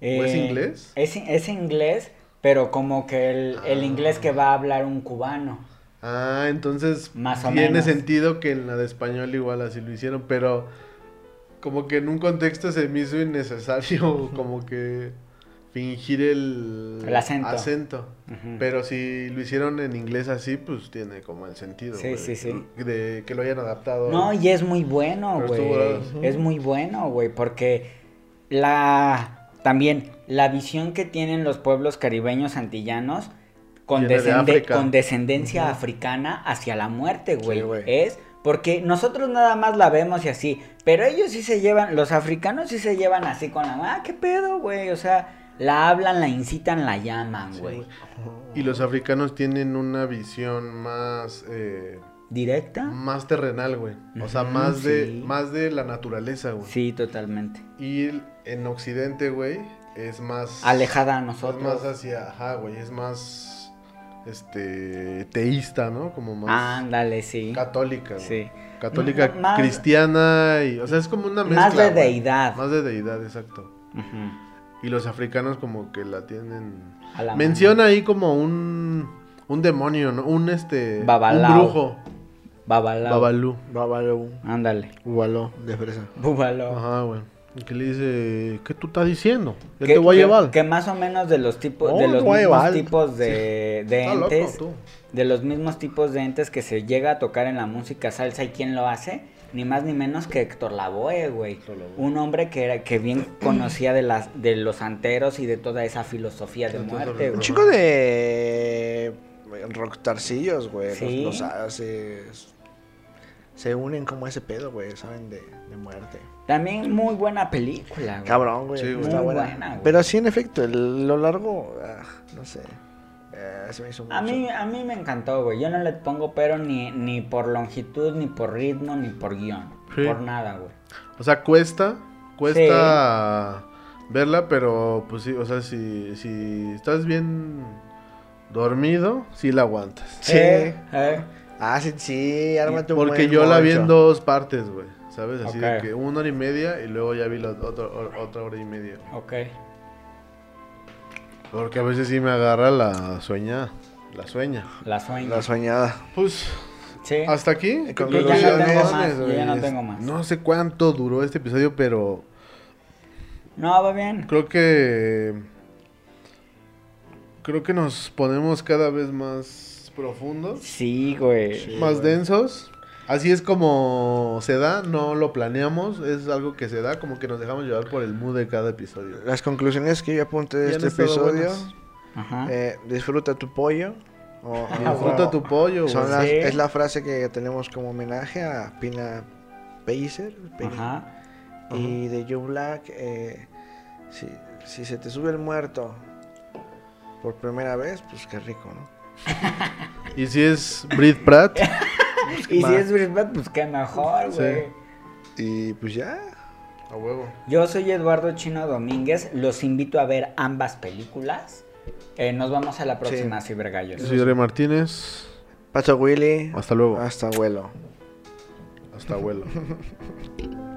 ¿O es Eh, inglés? Es, es inglés, pero como que el, el Ah. inglés que va a hablar un cubano. Ah, entonces Más o tiene menos. sentido que en la de español igual así lo hicieron, pero como que en un contexto se me hizo innecesario como que fingir el, El acento. Ujú. Pero si lo hicieron en inglés así, pues tiene como el sentido. Sí, sí, sí. De que lo hayan adaptado. No, y es muy bueno, güey. Es muy bueno, güey, porque la también la visión que tienen los pueblos caribeños antillanos con, de descende- con descendencia africana hacia la muerte, güey. Sí, güey. es porque nosotros nada más la vemos y así, pero ellos sí se llevan, los africanos sí se llevan así con la, ah, qué pedo, güey, o sea, la hablan, la incitan, la llaman, güey. Y los africanos tienen una visión más eh, ¿Directa? más terrenal, güey. O sea, más de más de la naturaleza, güey. Sí, totalmente. Y en Occidente, güey, es más Alejada a Es nosotros. más hacia, ajá, güey, es más este teísta, ¿no? Como más Ándale, sí. católica, güey. Sí. Católica, M- cristiana y, o sea, es como una mezcla. Más de güey. deidad. Más de deidad, exacto. Ujú. Y los africanos como que la tienen A la Menciona ahí como un un demonio, ¿no? Un este Babalao. un brujo, mano. Babalao. Babalú. Babalú. Ándale. Ubaló de fresa. Búbalo. Ajá, güey. Y que le dice, ¿qué tú estás diciendo? Que- te voy a que- llevar. Que más o menos de los tipos, de los mismos tipos de, de Está loco, entes, tú. de los mismos tipos de entes que se llega a tocar en la música salsa y quién lo hace, ni más ni menos que Héctor Lavoe, güey. Un hombre que era, que bien conocía de las, de los santeros y de toda esa filosofía de Entonces, muerte, Ajá. Un güey. chico de rocktarcillos, güey. los- Sí. Los, hace- se unen como ese pedo, güey, saben de, de muerte. También muy buena película, güey. Cabrón, güey. Sí, güey. está Muy buena. buena, güey. Pero sí, en efecto, el- lo largo, ah, no sé. Eh, se me hizo mucho. A mí, a mí me encantó, güey. Yo no le pongo pero ni, ni por longitud, ni por ritmo, ni por guion. Sí. Por nada, güey. O sea, cuesta, cuesta verla, pero pues sí, o sea, si, si estás bien dormido, sí la aguantas. Sí. Eh, eh. Ah, sí, sí, ármate un Porque yo la vi en dos partes, güey. ¿Sabes? Así de Ok. que una hora y media y luego ya vi la otra, otra hora y media. Ok. Porque a veces sí me agarra la sueña. La sueña. La sueño. La soñada. Pues Sí. hasta aquí. Yo ya no ya tengo mames, más, yo ya no güey. tengo más. No sé cuánto duró este episodio, pero No, va bien. creo que creo que nos ponemos cada vez más profundos, Sí, güey. más densos. Así es como se da, no lo planeamos, es algo que se da, como que nos dejamos llevar por el mood de cada episodio. Las conclusiones que yo apunté de este episodio. eh, disfruta tu pollo. o- Disfruta o- tu pollo, son güey. las- Sí. Es la frase que tenemos como homenaje a Pina Pacer. Pina- Ajá. Y de Joe Black, eh, si, si se te sube el muerto por primera vez, pues qué rico, ¿no? Y si es Brit Pratt, Y si es Brisbane, pues qué mejor, Sí. güey. Y pues ya. A huevo. Yo soy Eduardo Chino Domínguez. Los invito a ver ambas películas. Eh, nos vamos a la próxima, Cibergallos. Yo soy Yore Martínez. Paso Willy. Hasta luego. Hasta abuelo. Hasta abuelo.